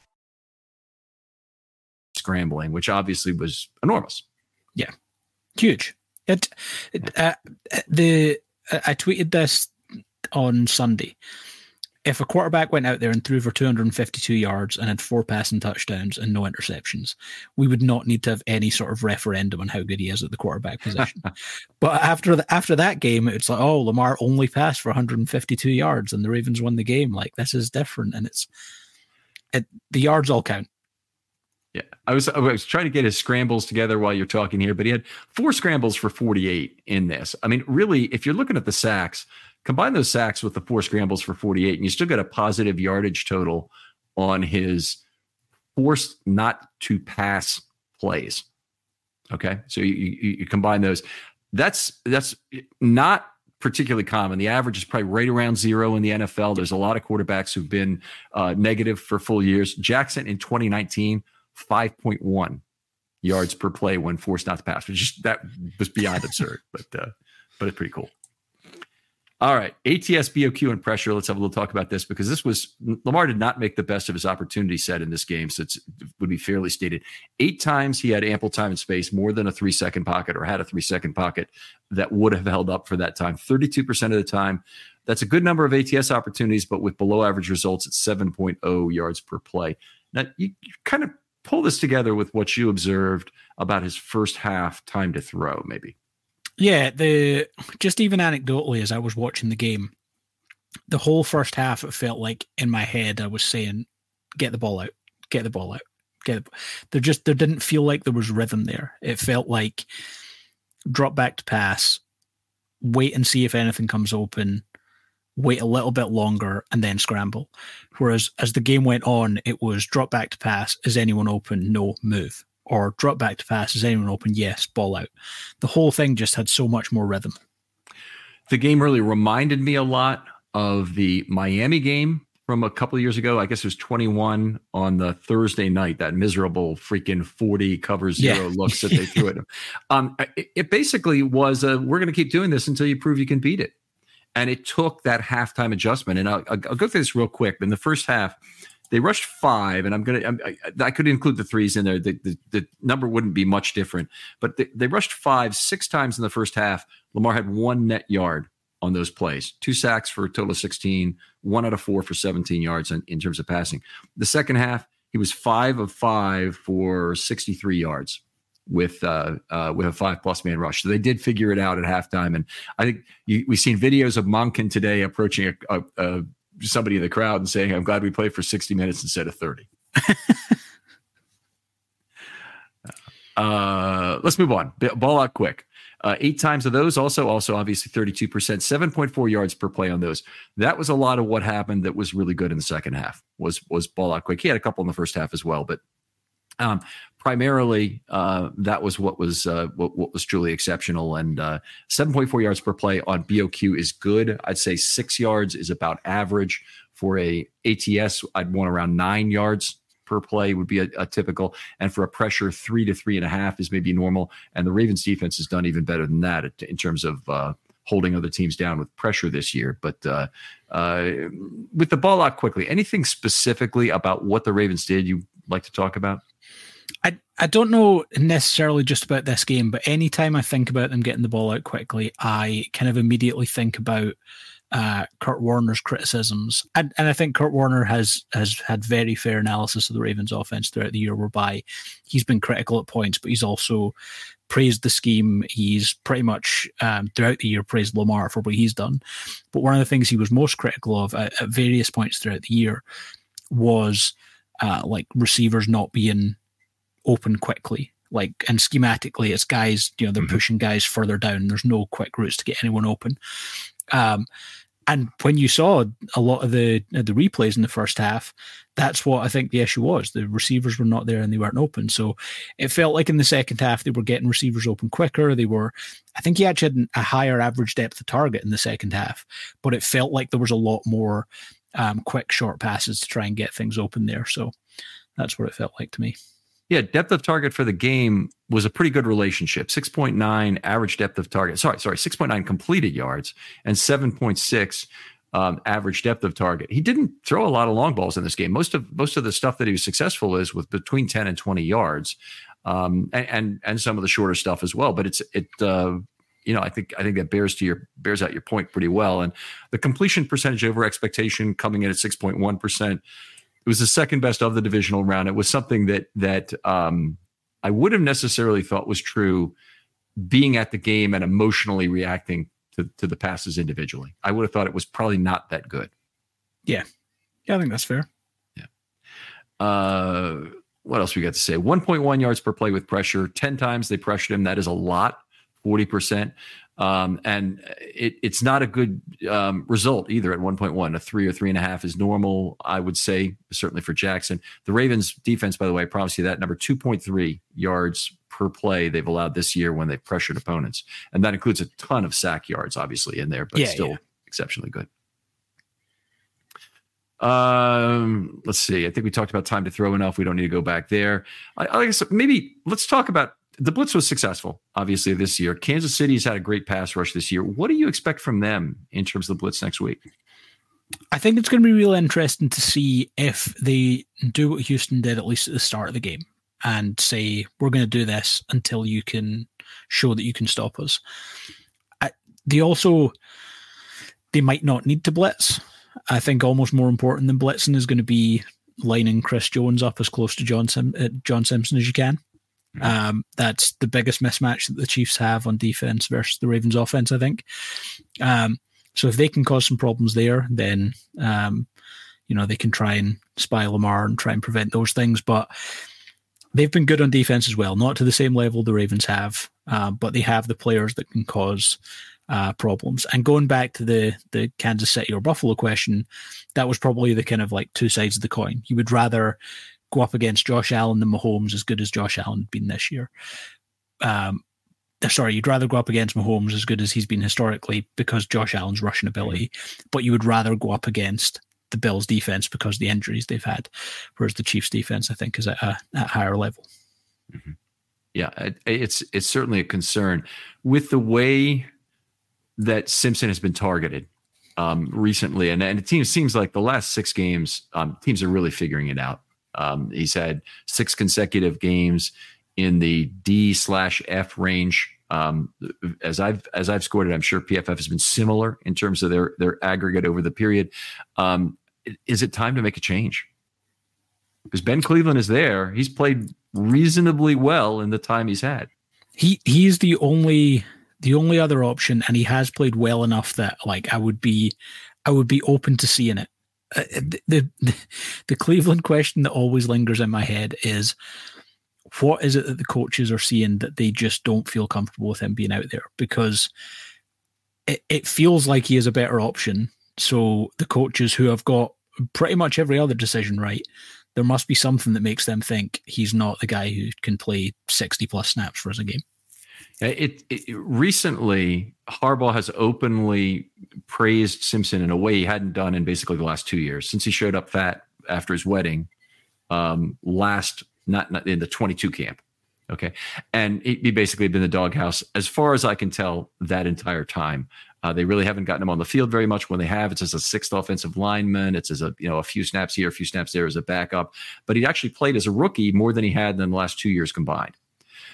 [SPEAKER 1] scrambling, which obviously was enormous.
[SPEAKER 2] Yeah, huge. It, it uh, the I tweeted this on Sunday. If a quarterback went out there and threw for 252 yards and had four passing touchdowns and no interceptions, we would not need to have any sort of referendum on how good he is at the quarterback position. but after the, after that game, it's like, oh, Lamar only passed for 152 yards and the Ravens won the game. Like this is different, and it's it, the yards all count.
[SPEAKER 1] Yeah, I was I was trying to get his scrambles together while you're talking here, but he had four scrambles for 48 in this. I mean, really, if you're looking at the sacks, combine those sacks with the four scrambles for 48, and you still get a positive yardage total on his forced not to pass plays. Okay, so you, you, you combine those. That's that's not particularly common. The average is probably right around zero in the NFL. There's a lot of quarterbacks who've been uh, negative for full years. Jackson in 2019 5.1 yards per play when forced not to pass, which just that was beyond absurd, but uh, but it's pretty cool. All right, ATS, BOQ, and pressure. Let's have a little talk about this because this was Lamar did not make the best of his opportunity set in this game, so it would be fairly stated. Eight times he had ample time and space, more than a three second pocket, or had a three second pocket that would have held up for that time. Thirty two percent of the time, that's a good number of ATS opportunities, but with below average results at seven oh yards per play Now, you, you kind of pull this together with what you observed about his first half time to throw, maybe.
[SPEAKER 2] Yeah, the just even anecdotally as I was watching the game, the whole first half it felt like in my head I was saying, "Get the ball out, get the ball out, get." The... There just there didn't feel like there was rhythm there. It felt like drop back to pass, wait and see if anything comes open, wait a little bit longer, and then scramble. Whereas as the game went on, it was drop back to pass. Is anyone open? No, move or drop back to pass. Is anyone open? Yes, ball out. The whole thing just had so much more rhythm.
[SPEAKER 1] The game really reminded me a lot of the Miami game from a couple of years ago. I guess it was 21 on the Thursday night, that miserable freaking 40 cover zero yeah. looks that they threw at him. Um, it, it basically was a, we're going to keep doing this until you prove you can beat it. And it took that halftime adjustment. And I'll, I'll go through this real quick. In the first half, they rushed five, and I'm gonna I, I could include the threes in there. The, the, the number wouldn't be much different, but they, they rushed five six times in the first half. Lamar had one net yard on those plays, two sacks for a total of 16, one out of four for 17 yards in, in terms of passing. The second half, he was five of five for 63 yards with uh, uh, with a five plus man rush. So they did figure it out at halftime, and I think you, we've seen videos of Monken today approaching a, a, a somebody in the crowd and saying, "I'm glad we played for 60 minutes instead of 30." uh, let's move on. Ball out quick. Uh, eight times of those, also, also obviously 32%, 7.4 yards per play on those. That was a lot of what happened that was really good in the second half. Was was ball out quick. He had a couple in the first half as well, but um, primarily, uh, that was what was uh, what, what, was truly exceptional. And uh, 7.4 yards per play on BOQ is good. I'd say six yards is about average for a ATS. I'd want around nine yards per play would be a, a, typical, and for a pressure, three to three and a half is maybe normal. And the Ravens defense has done even better than that in terms of uh, holding other teams down with pressure this year. But uh, uh, with the ball out quickly, anything specifically about what the Ravens did you like to talk about?
[SPEAKER 2] I, I don't know necessarily just about this game, but anytime I think about them getting the ball out quickly, I kind of immediately think about uh, Kurt Warner's criticisms, and, and I think Kurt Warner has has had very fair analysis of the Ravens' offense throughout the year, whereby he's been critical at points, but he's also praised the scheme. He's pretty much um, throughout the year praised Lamar for what he's done. But one of the things he was most critical of at, at various points throughout the year was uh, like receivers not being open quickly. Like and schematically, it's guys, you know, they're mm-hmm. pushing guys further down. There's no quick routes to get anyone open. Um, and when you saw a lot of the the replays in the first half, that's what I think the issue was. The receivers were not there and they weren't open. So it felt like in the second half they were getting receivers open quicker. They were, I think he actually had a higher average depth of target in the second half, but it felt like there was a lot more um, quick short passes to try and get things open there. So that's what it felt like to me.
[SPEAKER 1] Yeah, depth of target for the game was a pretty good relationship. 6.9 average depth of target. Sorry, sorry, 6.9 completed yards and 7.6 um, average depth of target. He didn't throw a lot of long balls in this game. Most of most of the stuff that he was successful is with between 10 and 20 yards, um, and, and, and some of the shorter stuff as well. But it's it. Uh, you know, I think I think that bears to your bears out your point pretty well. And the completion percentage over expectation coming in at six point one percent it was the second best of the divisional round. It was something that that um, I would have necessarily thought was true being at the game and emotionally reacting to, to the passes individually. I would have thought it was probably not that good.
[SPEAKER 2] Yeah. Yeah, I think that's fair.
[SPEAKER 1] Yeah. Uh, what else we got to say? 1.1 yards per play with pressure. 10 times they pressured him. That is a lot, 40%. Um, and it, it's not a good um, result either at 1.1. A three or three and a half is normal, I would say, certainly for Jackson. The Ravens defense, by the way, I promise you that number 2.3 yards per play they've allowed this year when they've pressured opponents. And that includes a ton of sack yards, obviously, in there, but yeah, still yeah. exceptionally good. Um, let's see. I think we talked about time to throw enough. We don't need to go back there. I, I guess maybe let's talk about the blitz was successful, obviously, this year. Kansas City's had a great pass rush this year. What do you expect from them in terms of the blitz next week?
[SPEAKER 2] I think it's going to be real interesting to see if they do what Houston did at least at the start of the game and say, we're going to do this until you can show that you can stop us. I, they also, they might not need to blitz. I think almost more important than blitzing is going to be lining Chris Jones up as close to John Sim- uh, John Simpson as you can. Mm-hmm. Um, that's the biggest mismatch that the Chiefs have on defense versus the Ravens offense, I think. Um, so if they can cause some problems there, then um, you know they can try and spy Lamar and try and prevent those things. But they've been good on defense as well, not to the same level the Ravens have, uh, but they have the players that can cause uh, problems. And going back to the the Kansas City or Buffalo question, that was probably the kind of like two sides of the coin. You would rather go up against Josh Allen than Mahomes, as good as Josh Allen been this year. Um, sorry, you'd rather go up against Mahomes as good as he's been historically because Josh Allen's rushing ability, but you would rather go up against the Bills defense because the injuries they've had, whereas the Chiefs defense, I think, is at a at higher level.
[SPEAKER 1] Mm-hmm. Yeah, it's it's certainly a concern with the way that Simpson has been targeted um, recently, and and it seems seems like the last six games, um, teams are really figuring it out. Um, he's had six consecutive games in the D slash F range. Um, as I've as I've scored it, I'm sure PFF has been similar in terms of their their aggregate over the period. Um, is it time to make a change? Because Ben Cleveland is there. He's played reasonably well in the time he's had.
[SPEAKER 2] He he's the only the only other option, and he has played well enough that like I would be I would be open to seeing it. The, the the Cleveland question that always lingers in my head is what is it that the coaches are seeing that they just don't feel comfortable with him being out there because it, it feels like he is a better option so the coaches who have got pretty much every other decision right, there must be something that makes them think he's not the guy who can play 60 plus snaps for us a game.
[SPEAKER 1] It, it, recently Harbaugh has openly praised Simpson in a way he hadn't done in basically the last two years since he showed up fat after his wedding um, last not, not in the 22 camp. Okay, and he, he basically been the doghouse as far as I can tell that entire time. Uh, they really haven't gotten him on the field very much. When they have, it's as a sixth offensive lineman. It's as a you know a few snaps here, a few snaps there as a backup. But he actually played as a rookie more than he had in the last two years combined.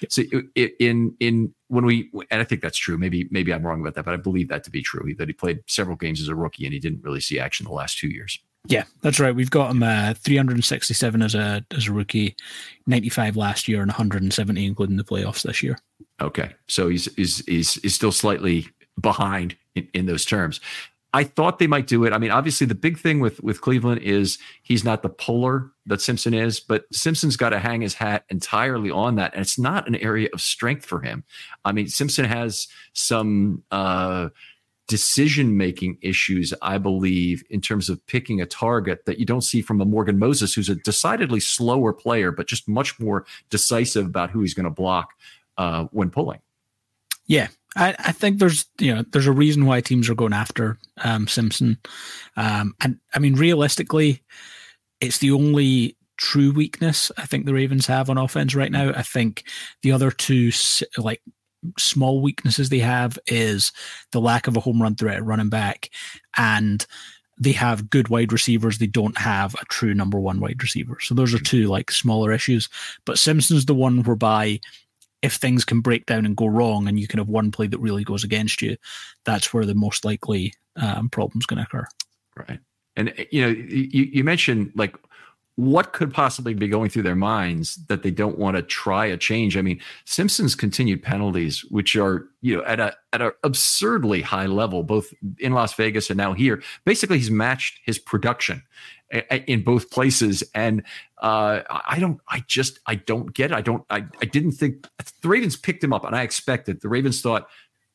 [SPEAKER 1] So in in when we and I think that's true. Maybe maybe I'm wrong about that, but I believe that to be true. That he played several games as a rookie and he didn't really see action the last two years.
[SPEAKER 2] Yeah, that's right. We've got him uh, 367 as a as a rookie, 95 last year, and 170 including the playoffs this year.
[SPEAKER 1] Okay, so he's he's he's, he's still slightly behind in, in those terms. I thought they might do it. I mean, obviously, the big thing with with Cleveland is he's not the puller that Simpson is, but Simpson's got to hang his hat entirely on that, and it's not an area of strength for him. I mean, Simpson has some uh, decision making issues, I believe, in terms of picking a target that you don't see from a Morgan Moses, who's a decidedly slower player, but just much more decisive about who he's going to block uh, when pulling.
[SPEAKER 2] Yeah, I, I, think there's you know there's a reason why teams are going after um, Simpson, um, and I mean realistically, it's the only true weakness I think the Ravens have on offense right now. I think the other two like small weaknesses they have is the lack of a home run threat running back, and they have good wide receivers. They don't have a true number one wide receiver. So those are two like smaller issues. But Simpson's the one whereby if things can break down and go wrong and you can have one play that really goes against you, that's where the most likely um, problem's going to occur.
[SPEAKER 1] Right. And, eh, you know, you, you mentioned like what could possibly be going through their minds that they don't want to try a change? I mean, Simpson's continued penalties, which are you know at a at an absurdly high level, both in Las Vegas and now here. Basically, he's matched his production eh, eh, in both places, and uh, I don't, I just, I don't get it. I don't, I, I didn't think the Ravens picked him up, and I expected the Ravens thought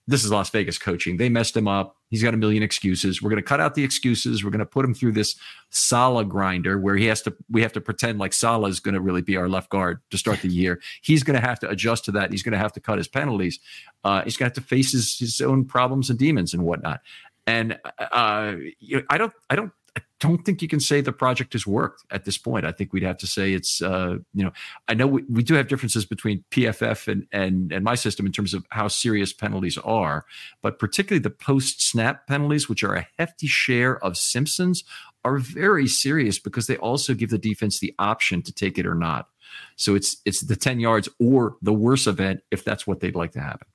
[SPEAKER 1] this is Las Vegas coaching. They messed him up. He's got a million excuses. We're going to cut out the excuses. We're going to put him through this Saleh grinder where he has to, we have to pretend like Saleh is going to really be our left guard to start the year. He's going to have to adjust to that. He's going to have to cut his penalties. Uh, he's going to have to face his, his own problems and demons and whatnot. And uh, you know, I don't, I don't I don't think you can say the project has worked at this point. I think we'd have to say it's, uh, you know, I know we, we do have differences between PFF and, and, and my system in terms of how serious penalties are, but particularly the post snap penalties, which are a hefty share of Simpsons, are very serious because they also give the defense the option to take it or not. So it's it's the 10 yards or the worse event if that's what they'd like to happen.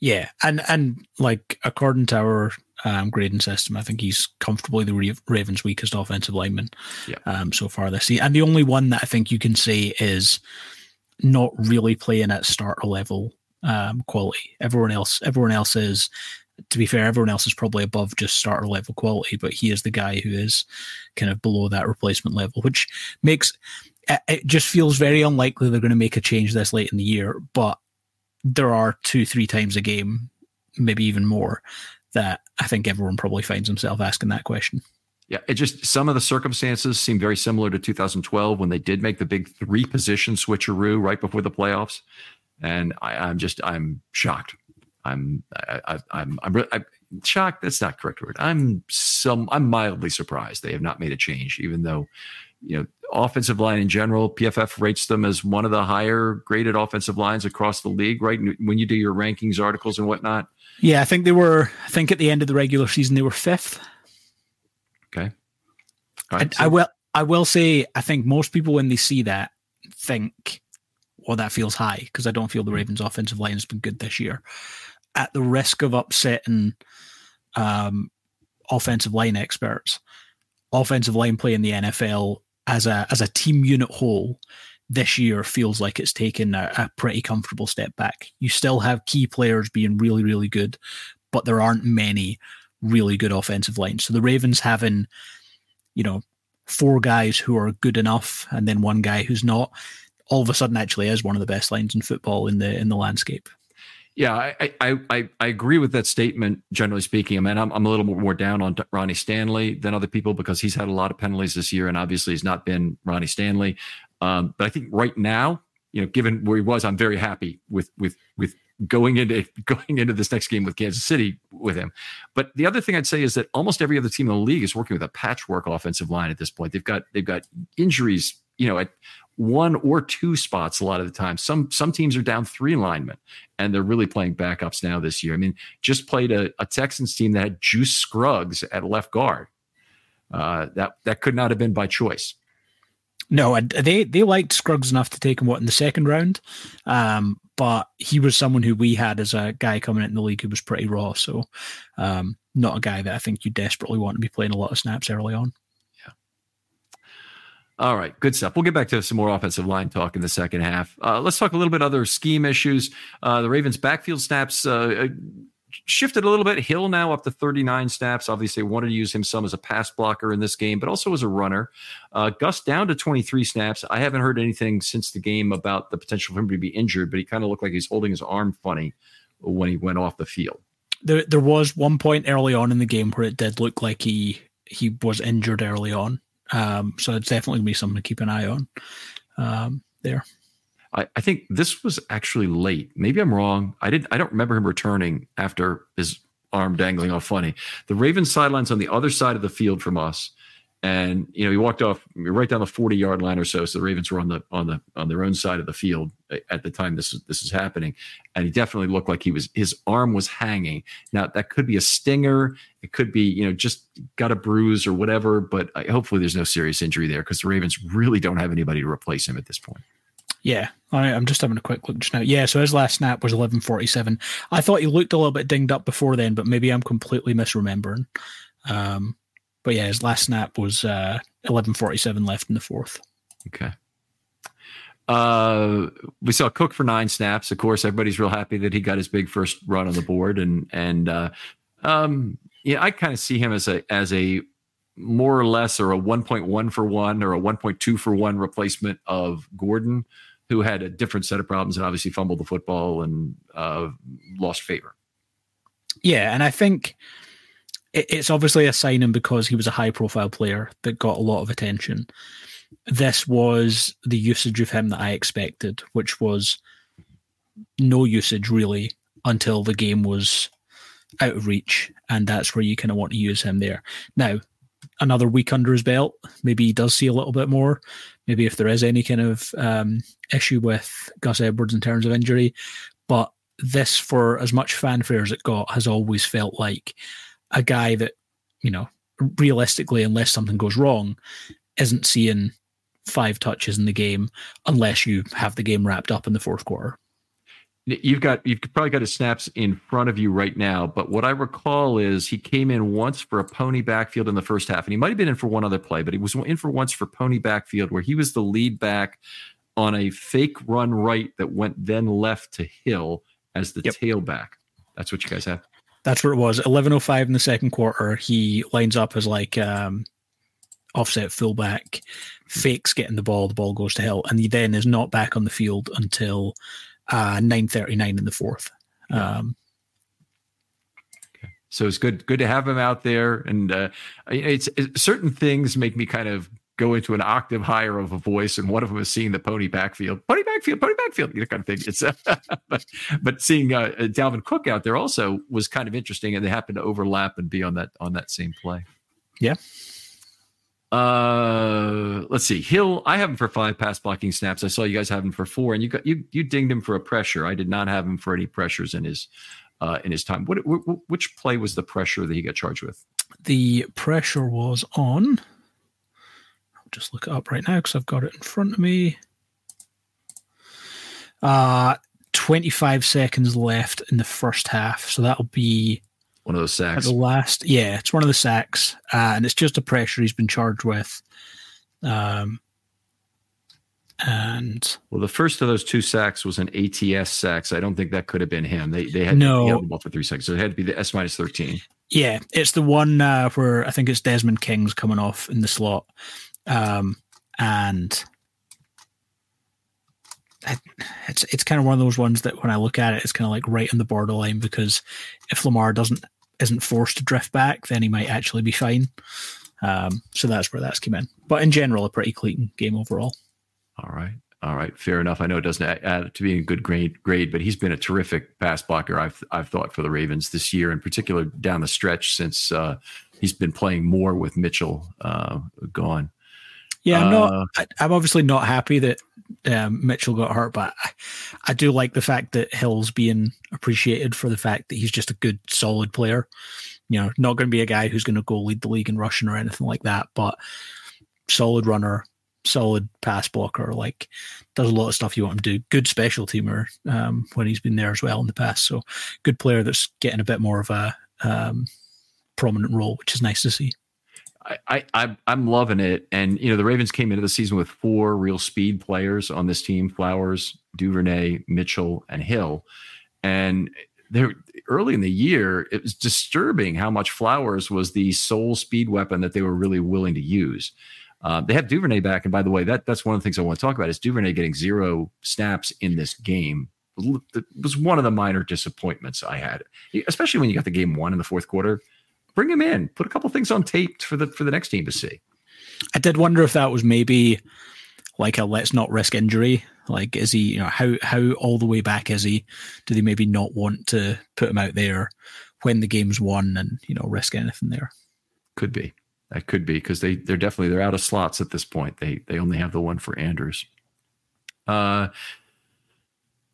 [SPEAKER 2] Yeah, and and like according to our um, grading system. I think he's comfortably the Ravens' weakest offensive lineman um, so far this season, and the only one that I think you can say is not really playing at starter level um, quality. Everyone else, everyone else is. To be fair, everyone else is probably above just starter level quality, but he is the guy who is kind of below that replacement level, which makes it just feels very unlikely they're going to make a change this late in the year. But there are two, three times a game, maybe even more, that I think everyone probably finds himself asking that question.
[SPEAKER 1] Yeah, it just some of the circumstances seem very similar to 2012 when they did make the big three position switcheroo right before the playoffs, and I, am just I'm shocked. I'm I, am I'm I'm, I'm shocked. That's not correct word. I'm some I'm mildly surprised they have not made a change, even though you know offensive line in general, PFF rates them as one of the higher graded offensive lines across the league. Right when you do your rankings articles and whatnot.
[SPEAKER 2] Yeah, I think they were. I think at the end of the regular season they were fifth.
[SPEAKER 1] Okay.
[SPEAKER 2] Right, I, I, will. I will say. I think most people when they see that think, "Well, that feels high," because I don't feel the hmm. Ravens' offensive line has been good this year. At the risk of upsetting um, offensive line experts, offensive line play in the NFL as a as a team unit whole this year feels like it's taken a, a, pretty comfortable step back. You still have key players being really, really good, but there aren't many really good offensive lines. So the Ravens having, you know, four guys who are good enough and then one guy who's not, all of a sudden actually is one of the best lines in football in the in the landscape.
[SPEAKER 1] Yeah, I, I I I agree with that statement. Generally speaking, I mean, I'm I'm a little more down on Ronnie Stanley than other people because he's had a lot of penalties this year, and obviously he's not been Ronnie Stanley. Um, but I think right now, you know, given where he was, I'm very happy with with with going into going into this next game with Kansas City with him. But the other thing I'd say is that almost every other team in the league is working with a patchwork offensive line at this point. They've got they've got injuries, you know, at one or two spots a lot of the time. Some some teams are down three linemen, and they're really playing backups now this year. I mean, just played a, a Texans team that had Juice Scruggs at left guard. Uh, that that could not have been by choice.
[SPEAKER 2] No, they they liked Scruggs enough to take him what in the second round, um, but he was someone who we had as a guy coming in the league who was pretty raw. So, um, not a guy that I think you desperately want to be playing a lot of snaps early on.
[SPEAKER 1] All right, good stuff. We'll get back to some more offensive line talk in the second half. Uh, let's talk a little bit other scheme issues. Uh, the Ravens' backfield snaps uh, uh shifted a little bit. Hill now up to 39 snaps. Obviously, wanted to use him some as a pass blocker in this game, but also as a runner. Uh, Gus down to 23 snaps. I haven't heard anything since the game about the potential for him to be injured, but he kind of looked like he's holding his arm funny when he went off the field.
[SPEAKER 2] There, there was one point early on in the game where it did look like he he was injured early on. Um, so it's definitely gonna be something to keep an eye on um, there.
[SPEAKER 1] I, I, think this was actually late. Maybe I'm wrong. I didn't. I don't remember him returning after his arm dangling off funny. The Ravens sidelines on the other side of the field from us, and you know he walked off right down the 40 yard line or so. So the Ravens were on the on the on their own side of the field at the time this is this is happening, and he definitely looked like he was his arm was hanging. Now that could be a stinger, it could be you know just got a bruise or whatever, but I, hopefully there's no serious injury there because the Ravens really don't have anybody to replace him at this point.
[SPEAKER 2] Yeah, I, am just having a quick look just now. Yeah, so his last snap was 11:47. I thought he looked a little bit dinged up before then, but maybe I'm completely misremembering. Um, but yeah, his last snap was uh, 11:47 left in the fourth.
[SPEAKER 1] Okay. Uh, we saw Cook for nine snaps. Of course, everybody's real happy that he got his big first run on the board, and and uh, um, yeah, I kind of see him as a as a more or less or a 1.1 for one or a 1.2 for one replacement of Gordon, who had a different set of problems and obviously fumbled the football and uh, lost favor.
[SPEAKER 2] Yeah, and I think it's obviously a signing because he was a high profile player that got a lot of attention. This was the usage of him that I expected, which was no usage really until the game was out of reach. And that's where you kind of want to use him there. Now, another week under his belt, maybe he does see a little bit more. Maybe if there is any kind of um, issue with Gus Edwards in terms of injury. But this, for as much fanfare as it got, has always felt like a guy that, you know, realistically, unless something goes wrong, isn't seeing five touches in the game unless you have the game wrapped up in the fourth quarter.
[SPEAKER 1] You've got you've probably got his snaps in front of you right now, but what I recall is he came in once for a pony backfield in the first half, and he might have been in for one other play, but he was in for once for pony backfield where he was the lead back on a fake run right that went then left to Hill as the yep. tailback. That's what you guys have.
[SPEAKER 2] That's where it was. Eleven oh five in the second quarter. He lines up as like um, offset fullback, fakes getting the ball, the ball goes to Hill, and he then is not back on the field until uh, 9.39 in the fourth. Um,
[SPEAKER 1] so it's good good to have him out there and uh, it's, it's, certain things make me kind of go into an octave higher of a voice and one of them is seeing the pony backfield pony backfield pony backfield you know, kind of thing it's uh, but, but seeing uh, dalvin cook out there also was kind of interesting and they happened to overlap and be on that on that same play
[SPEAKER 2] yeah
[SPEAKER 1] uh, let's see. Hill, I have him for five pass blocking snaps. I saw you guys have him for four, and you got you you dinged him for a pressure. I did not have him for any pressures in his uh, in his time. What, what which play was the pressure that he got charged with?
[SPEAKER 2] The pressure was on. Just look it up right now because I've got it in front of me. Uh 25 seconds left in the first half, so that'll be
[SPEAKER 1] one of those sacks.
[SPEAKER 2] the last, yeah, it's one of the sacks, uh, and it's just a pressure he's been charged with. Um, and
[SPEAKER 1] well, the first of those two sacks was an ATS sacks. I don't think that could have been him. They they had
[SPEAKER 2] no
[SPEAKER 1] the ball for three seconds, so it had to be the S minus thirteen.
[SPEAKER 2] Yeah, it's the one uh, where I think it's Desmond King's coming off in the slot, um, and it's it's kind of one of those ones that when I look at it, it's kind of like right on the borderline because if Lamar doesn't isn't forced to drift back, then he might actually be fine. Um, so that's where that's come in. But in general, a pretty clean game overall.
[SPEAKER 1] All right. All right, fair enough. I know it doesn't add to being a good grade, grade, but he's been a terrific pass blocker. I've I've thought for the Ravens this year, in particular down the stretch since uh, he's been playing more with Mitchell uh, gone.
[SPEAKER 2] Yeah, I'm not. Uh, I, am obviously not happy that um, Mitchell got hurt, but I, I, do like the fact that Hill's being appreciated for the fact that he's just a good, solid player. You know, not going to be a guy who's going to go lead the league in rushing or anything like that, but solid runner, solid pass blocker. Like, does a lot of stuff you want him to do. Good special teamer um, when he's been there as well in the past. So, good player that's getting a bit more of a um, prominent role, which is nice to see.
[SPEAKER 1] I, I I'm loving it. And you know, the Ravens came into the season with four real speed players on this team: Flowers, Duvernay, Mitchell, and Hill. And they're early in the year, it was disturbing how much Flowers was the sole speed weapon that they were really willing to use. Uh, they have Duvernay back, and by the way, that that's one of the things I want to talk about is Duvernay getting zero snaps in this game. It was one of the minor disappointments I had, especially when you got the game one in the fourth quarter bring him in. Put a couple things on tape for the for the next team to see.
[SPEAKER 2] I did wonder if that was maybe like a let's not risk injury. Like, is he, you know, how how all the way back is he? Do they maybe not want to put him out there when the game's won and you know risk anything there?
[SPEAKER 1] Could be. That could be because they they're definitely they're out of slots at this point. They they only have the one for Andrews. Uh,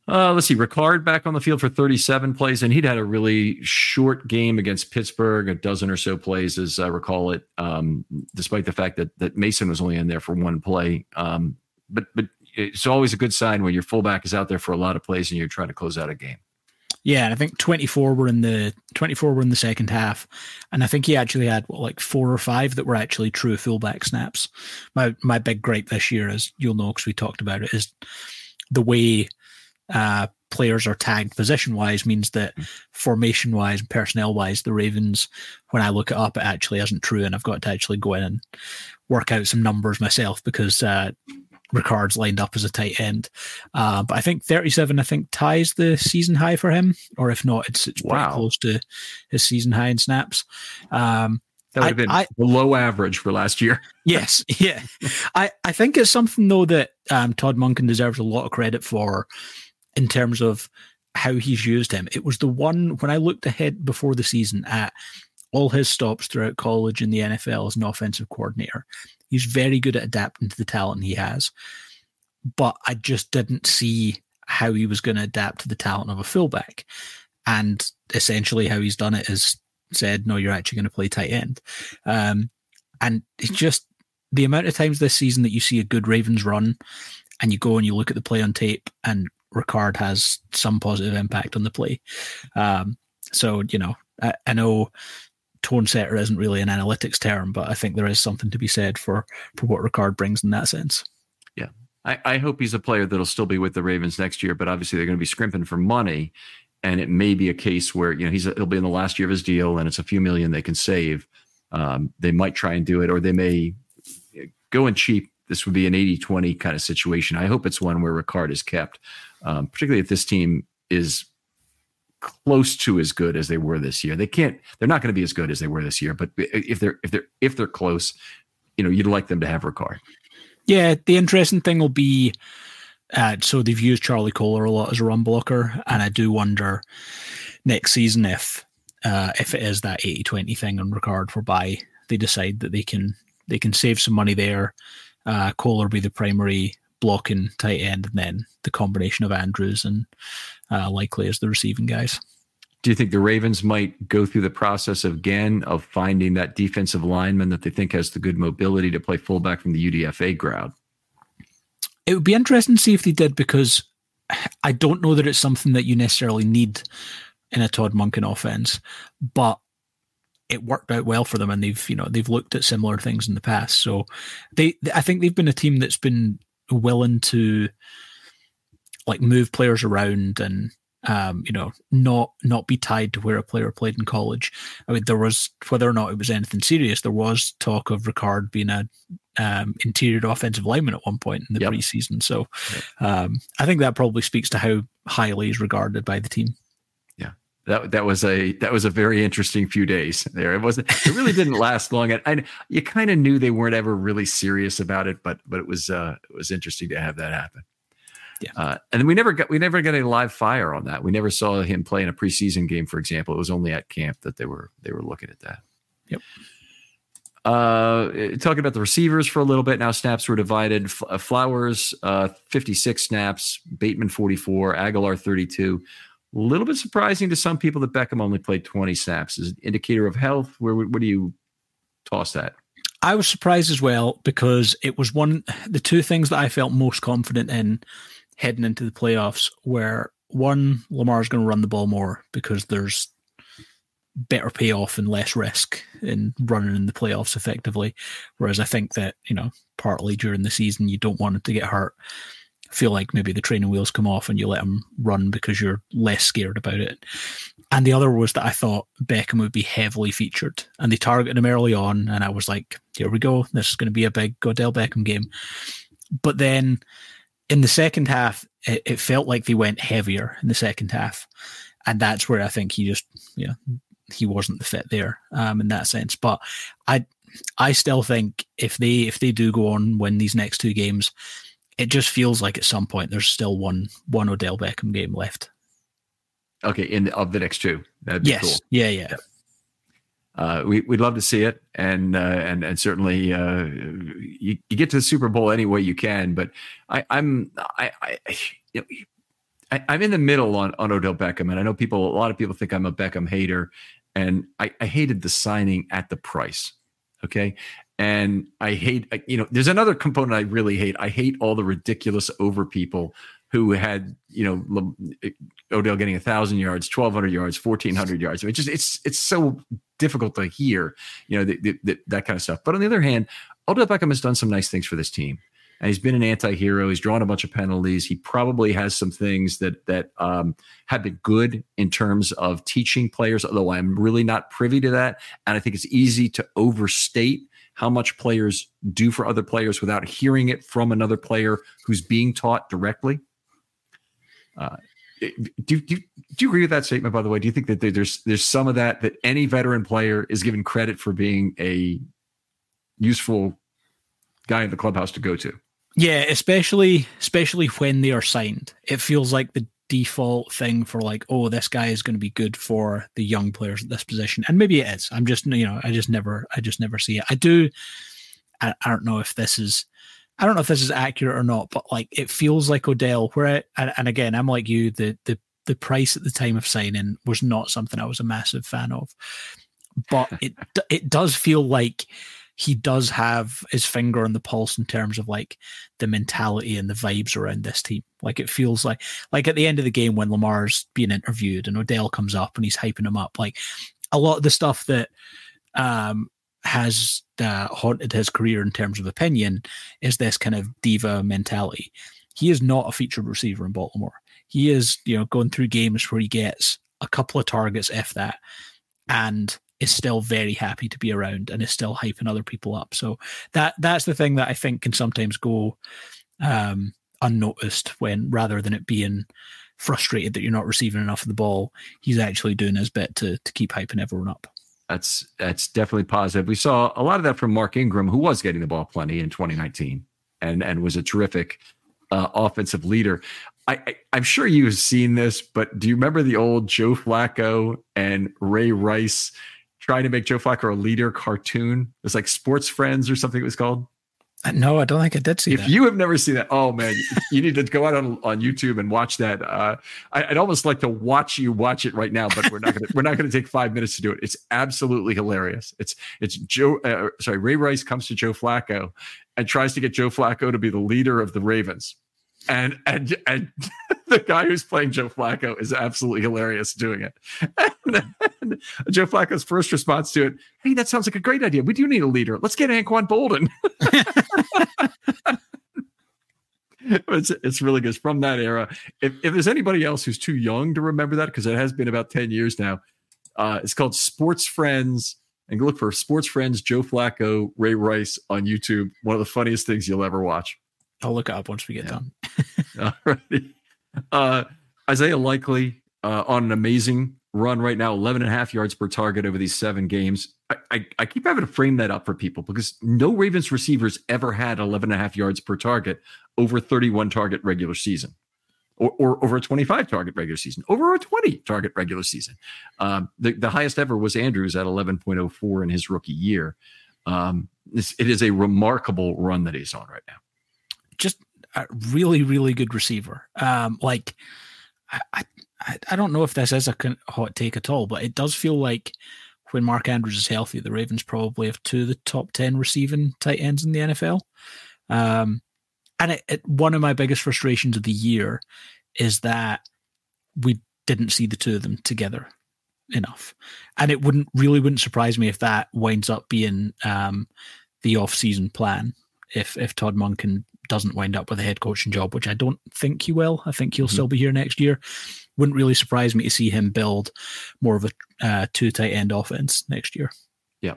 [SPEAKER 1] uh, let's see, Ricard back on the field for 37 plays, and he'd had a really short game against Pittsburgh, a dozen or so plays, as I recall it, um, despite the fact that that Mason was only in there for one play. Um, but but it's always a good sign when your fullback is out there for a lot of plays and you're trying to close out a game.
[SPEAKER 2] Yeah, I think 24 were in the 24 were in the second half, and I think he actually had what, like four or five that were actually true fullback snaps. My my big gripe this year, as you'll know because we talked about it, is the way uh, players are tagged position wise means that hmm. formation wise and personnel wise, the Ravens, when I look it up, it actually isn't true. And I've got to actually go in and work out some numbers myself because uh, Ricard's lined up as a tight end. Uh, but I think 37, I think, ties the season high for him. Or if not, it's, it's wow. pretty close to his season high in snaps. Um,
[SPEAKER 1] that would have been I, below average for last year.
[SPEAKER 2] yes, yeah. I, I think it's something though that um, Todd Monken deserves a lot of credit for in terms of how he's used him. It was the one when I looked ahead before the season at all his stops throughout college and the NFL as an offensive coordinator. He's very good at adapting to the talent he has. But I just didn't see how he was going to adapt to the talent of a fullback. And essentially, how he's done it is said, no, you're actually going to play tight end. Um, and it's just the amount of times this season that you see a good Ravens run and you go and you look at the play on tape and Ricard has some positive impact on the play. Um, so you know, I, I know tone setter isn't really an analytics term, but I think there is something to be said for for what Ricard brings in that sense.
[SPEAKER 1] Yeah, I, I hope he's a player that'll still be with the Ravens next year, but obviously they're going to be scrimping for money, and it may be a case where you know he's he'll be in the last year of his deal, and it's a few million they can save. Um, they might try and do it, or they may go in cheap. This would be an 80 20 kind of situation. I hope it's one where Ricard is kept, um, particularly if this team is close to as good as they were this year. They can't. They're not going to be as good as they were this year. But if they're if they're if they're close, you know, you'd like them to have Ricard.
[SPEAKER 2] Yeah, the interesting thing will be. Uh, so they've used Charlie Kolar a lot as a run blocker, and I do wonder next season if uh, if it is that 80-20 thing on Ricard for buy, they decide that they can they can save some money there. Uh, Kolar be the primary blocking tight end, and then the combination of Andrews and uh, Likely as the receiving guys.
[SPEAKER 1] Do you think the Ravens might go through the process again of finding that defensive lineman that they think has the good mobility to play fullback from the UDFA crowd?
[SPEAKER 2] It would be interesting to see if they did because I don't know that it's something that you necessarily need in a Todd Monken offense, but it worked out well for them and they've you know they've looked at similar things in the past so they i think they've been a team that's been willing to like move players around and um, you know, not not be tied to where a player played in college. I mean, there was whether or not it was anything serious. There was talk of Ricard being a um, interior offensive lineman at one point in the yep. preseason. So, yep. um, I think that probably speaks to how highly he's regarded by the team.
[SPEAKER 1] That that was a that was a very interesting few days there. It wasn't. It really didn't last long. And, you kind of knew they weren't ever really serious about it, but but it was uh, it was interesting to have that happen. Yeah. Uh, and we never got we never got a live fire on that. We never saw him play in a preseason game, for example. It was only at camp that they were they were looking at that.
[SPEAKER 2] Yep.
[SPEAKER 1] Uh, talking about the receivers for a little bit now. Snaps were divided. Uh, Flowers, uh, 56 snaps. Bateman, 44. Agholor, 32. A little bit surprising to some people that Beckham only played 20 snaps. Is an indicator of health? Where, where do you toss that?
[SPEAKER 2] I was surprised as well because it was one the two things that I felt most confident in heading into the playoffs where one, Lamar's going to run the ball more because there's better payoff and less risk in running in the playoffs effectively. Whereas I think that, you know, partly during the season, you don't want him to get hurt. Feel like maybe the training wheels come off and you let him run because you're less scared about it. And the other was that I thought Beckham would be heavily featured and they targeted him early on. And I was like, here we go. This is going to be a big Odell Beckham game. But then in the second half, it, it, felt like they went heavier in the second half, and that's where I think he just, yeah, he wasn't the fit there um, in that sense. But I, I still think if they if they do go on win these next two games, it just feels like at some point there's still one one Odell Beckham game left.
[SPEAKER 1] Okay, in the, of the next two, that'd be
[SPEAKER 2] yes,
[SPEAKER 1] cool.
[SPEAKER 2] yeah, yeah.
[SPEAKER 1] Uh, we, would love to see it, and uh, and and certainly uh, you, you, get to the Super Bowl any way you can. But I, I'm I, I, you know, I am in the middle on, on Odell Beckham, and I know people. A lot of people think I'm a Beckham hater, and I, I hated the signing at the price. Okay, and I hate you know. There's another component I really hate. I hate all the ridiculous over people who had you know Odell getting a thousand yards, twelve hundred yards, fourteen hundred yards. I mean, just it's it's so difficult to hear, you know, the, the, the, that kind of stuff. But on the other hand, Odell Beckham has done some nice things for this team. And he's been an anti-hero. He's drawn a bunch of penalties. He probably has some things that that um, have been good in terms of teaching players. Although I'm really not privy to that, and I think it's easy to overstate how much players do for other players without hearing it from another player who's being taught directly. Uh, do, do, do you agree with that statement by the way? Do you think that there's there's some of that that any veteran player is given credit for being a useful guy in the clubhouse to go to?
[SPEAKER 2] Yeah especially especially when they are signed. It feels like the default thing for like oh this guy is going to be good for the young players at this position and maybe it is i'm just you know i just never i just never see it i do i, I don't know if this is I don't know if this is accurate or not, but like it feels like Odell. Where I, and, and again, I'm like you. The the the price at the time of signing was not something I was a massive fan of, but it it does feel like he does have his finger on the pulse in terms of like the mentality and the vibes around this team. Like it feels like like at the end of the game when Lamar's being interviewed and Odell comes up and he's hyping him up, like a lot of the stuff that um has uh, haunted his career in terms of opinion is this kind of diva mentality. He is not a featured receiver in Baltimore. He is, you know, going through games where he gets a couple of targets, if that, and is still very happy to be around and is still hyping other people up. So that that's the thing that I think can sometimes go um, unnoticed when rather than it being frustrated that you're not receiving enough of the ball, he's actually doing his bit to to keep hyping everyone up.
[SPEAKER 1] That's that's definitely positive. We saw a lot of that from Mark Ingram, who was getting the ball plenty in 2019 and and was a terrific uh, offensive leader. I, am sure you've seen this, but do you remember the old Joe Flacco and Ray Rice trying to make Joe Flacco a leader cartoon? It was like Sports Friends or something it was called.
[SPEAKER 2] Uh, no, I don't think I did see that.
[SPEAKER 1] if
[SPEAKER 2] that.
[SPEAKER 1] you have never seen that, oh man, you need to go out on, on YouTube and watch that. Uh, I, would almost like to watch you watch it right now, but we're not gonna we're not gonna take five minutes to do it. It's absolutely hilarious. It's it's Joe uh, sorry Ray Rice comes to Joe Flacco and tries to get Joe Flacco to be the leader of the Ravens and and and the guy who's playing Joe Flacco is absolutely hilarious doing it. And, Joe Flacco's first response to it, "Hey, that sounds like a great idea. We do need a leader. Let's get Anquan Boldin." it's it's really good. It's from that era. If if there's anybody else who's too young to remember that, because it has been about ten years now, uh, it's called Sports Friends. And look for Sports Friends Joe Flacco Ray Rice on YouTube. One of the funniest things you'll ever watch.
[SPEAKER 2] I'll look it up once we get yeah.
[SPEAKER 1] done. Uh, Isaiah Likely uh, on an amazing run right now, 11 and a half yards per target over these seven games. I, I, I, keep having to frame that up for people because no Ravens receivers ever had 11 and a half yards per target over 31 target regular season. Or, or over a 25 target regular season, over a 20 target regular season. Um, the, the highest ever was Andrews at 11.04 in his rookie year. Um, this, it is a remarkable run that he's on right now
[SPEAKER 2] just a really, really good receiver. Um, like I, I, I don't know if this is a hot take at all, but it does feel like when Mark Andrews is healthy, the Ravens probably have two of the top ten receiving tight ends in the NFL. Um, and it, it, one of my biggest frustrations of the year is that we didn't see the two of them together enough. And it wouldn't really wouldn't surprise me if that winds up being um, the off-season plan. If if Todd Monken doesn't wind up with a head coaching job, which I don't think he will. I think he'll mm-hmm. still be here next year. Wouldn't really surprise me to see him build more of a uh, two tight end offense next year.
[SPEAKER 1] Yeah,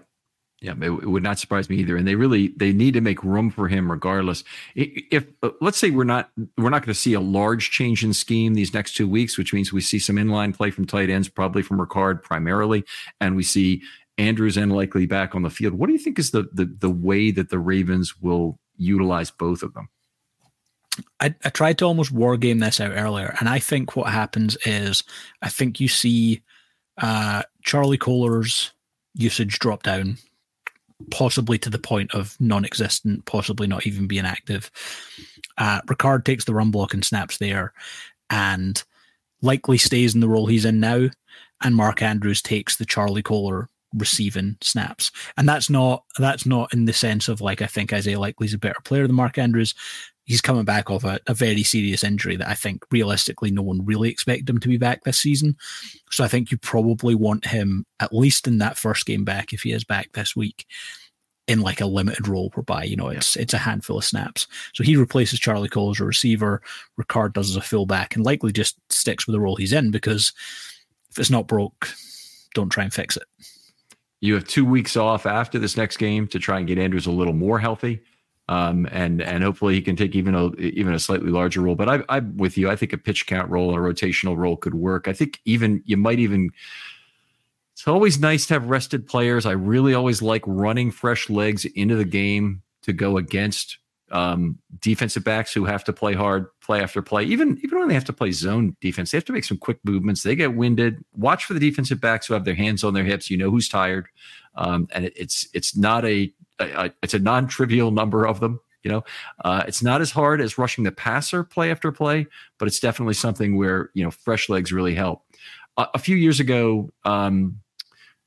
[SPEAKER 1] yeah, it, it, would not surprise me either. And they really they need to make room for him regardless. If uh, let's say we're not we're not going to see a large change in scheme these next two weeks, which means we see some inline play from tight ends, probably from Ricard primarily, and we see Andrews and Likely back on the field. What do you think is the the the way that the Ravens will utilize both of them.
[SPEAKER 2] I, I tried to almost war game this out earlier, and I think what happens is I think you see uh, Charlie Kolar's usage drop down, possibly to the point of non-existent, possibly not even being active. Uh, Ricard takes the run block and snaps there, and Likely stays in the role he's in now. And Mark Andrews takes the Charlie Kolar receiving snaps. And that's not that's not in the sense of like I think Isaiah Likely's a better player than Mark Andrews. He's coming back off a, a very serious injury that I think realistically no one really expected him to be back this season. So I think you probably want him at least in that first game back if he is back this week in like a limited role whereby you know it's it's a handful of snaps. So he replaces Charlie Kolar as a receiver. Ricard does as a fullback, and Likely just sticks with the role he's in because if it's not broke, don't try and fix it.
[SPEAKER 1] You have two weeks off after this next game to try and get Andrews a little more healthy. Um, and and hopefully he can take even a even a slightly larger role. But I, I'm with you. I think a pitch count role, a rotational role, could work. I think even you might even. It's always nice to have rested players. I really always like running fresh legs into the game to go against um, defensive backs who have to play hard, play after play. Even even when they have to play zone defense, they have to make some quick movements. They get winded. Watch for the defensive backs who have their hands on their hips. You know who's tired, um, and it, it's it's not a, a, it's a non trivial number of them. You know, uh, it's not as hard as rushing the passer play after play, but it's definitely something where you know fresh legs really help. A few years ago, um,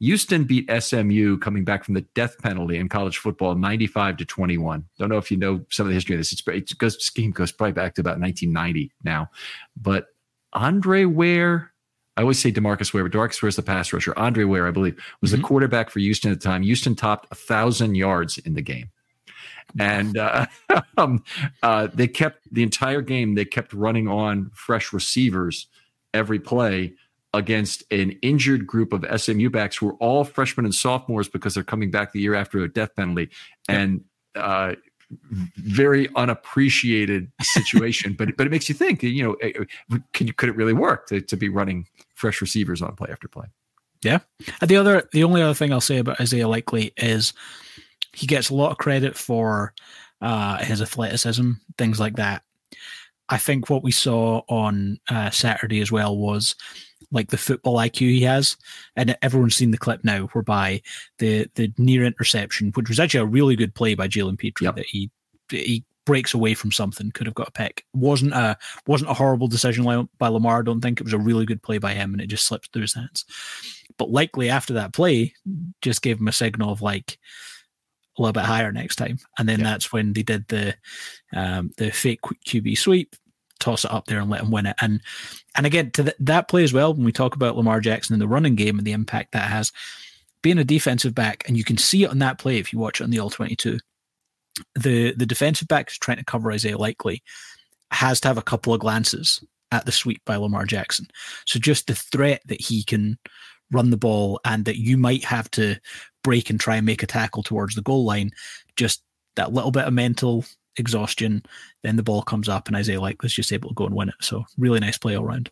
[SPEAKER 1] Houston beat SMU coming back from the death penalty in college football, 95 to 21. Don't know if you know some of the history of this. It's, it goes, this game goes probably back to about 1990 now. But Andre Ware, I always say Demarcus Ware, but Demarcus Ware is the pass rusher. Andre Ware, I believe, was mm-hmm. the quarterback for Houston at the time. Houston topped a thousand yards in the game. And uh, um, uh, they kept the entire game, they kept running on fresh receivers every play against an injured group of SMU backs who are all freshmen and sophomores because they're coming back the year after a death penalty. And uh, very unappreciated situation, but but it makes you think. You know, eh, eh, you could it really work to, to be running fresh receivers on play after play?
[SPEAKER 2] Yeah. And the other, the only other thing I'll say about Isaiah Likely is he gets a lot of credit for uh, his athleticism, things like that. I think what we saw on uh, Saturday as well was like the football IQ he has, and everyone's seen the clip now, whereby the the near interception, which was actually a really good play by Jalen Pitre, yep. that he he breaks away from something, could have got a pick. wasn't a wasn't a horrible decision by Lamar. I don't think it was a really good play by him, and it just slipped through his hands. But Likely after that play, just gave him a signal of like a little bit higher next time, and then that's when they did the um, the fake QB sweep toss it up there and let him win it. And and again, to the, that play as well, when we talk about Lamar Jackson in the running game and the impact that has, being a defensive back, and you can see it on that play if you watch it on the all twenty two. The the defensive back is trying to cover Isaiah Likely has to have a couple of glances at the sweep by Lamar Jackson. So just the threat that he can run the ball and that you might have to break and try and make a tackle towards the goal line, just that little bit of mental exhaustion. Then the ball comes up, and Isaiah Likely's just able to go and win it. So really nice play all around.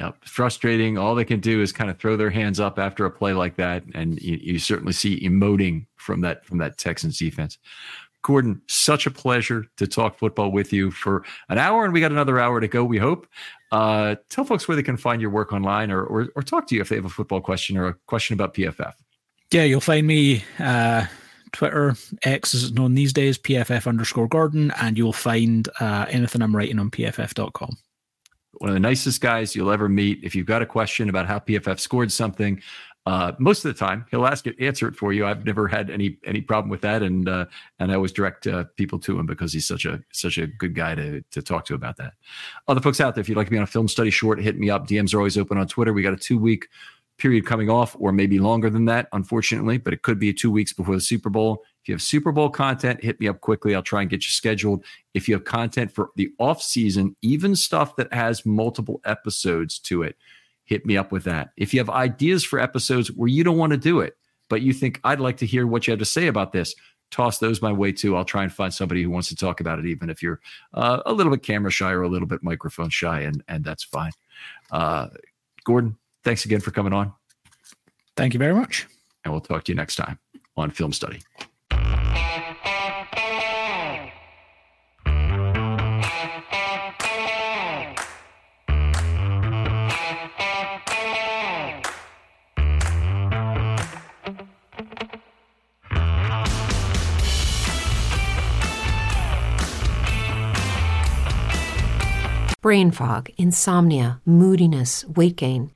[SPEAKER 1] Yep. Frustrating. All they can do is kind of throw their hands up after a play like that. And you, you, certainly see emoting from that from that Texans defense. Gordon, such a pleasure to talk football with you for an hour, and we got another hour to go, we hope. Uh, tell folks where they can find your work online or, or, or talk to you if they have a football question or a question about PFF.
[SPEAKER 2] Yeah, you'll find me uh, Twitter, X as it's known these days, PFF underscore Gordon, and you'll find uh, anything I'm writing on PFF.com.
[SPEAKER 1] One of the nicest guys you'll ever meet. If you've got a question about how PFF scored something, uh, most of the time he'll ask it, answer it for you. I've never had any any problem with that, and uh, and I always direct uh, people to him because he's such a such a good guy to to talk to about that. Other folks out there, if you'd like to be on a film study short, hit me up. DMs are always open on Twitter. We got a two week period coming off, or maybe longer than that, unfortunately, but it could be two weeks before the Super Bowl. If you have Super Bowl content, hit me up quickly. I'll try and get you scheduled. If you have content for the off season, even stuff that has multiple episodes to it, hit me up with that. If you have ideas for episodes where you don't want to do it, but you think I'd like to hear what you have to say about this, toss those my way too. I'll try and find somebody who wants to talk about it, even if you're uh, a little bit camera shy or a little bit microphone shy, and and that's fine. Uh, Gordon, thanks again for coming on.
[SPEAKER 2] Thank you very much.
[SPEAKER 1] And we'll talk to you next time on Film Study.
[SPEAKER 4] brain fog, insomnia, moodiness, weight gain.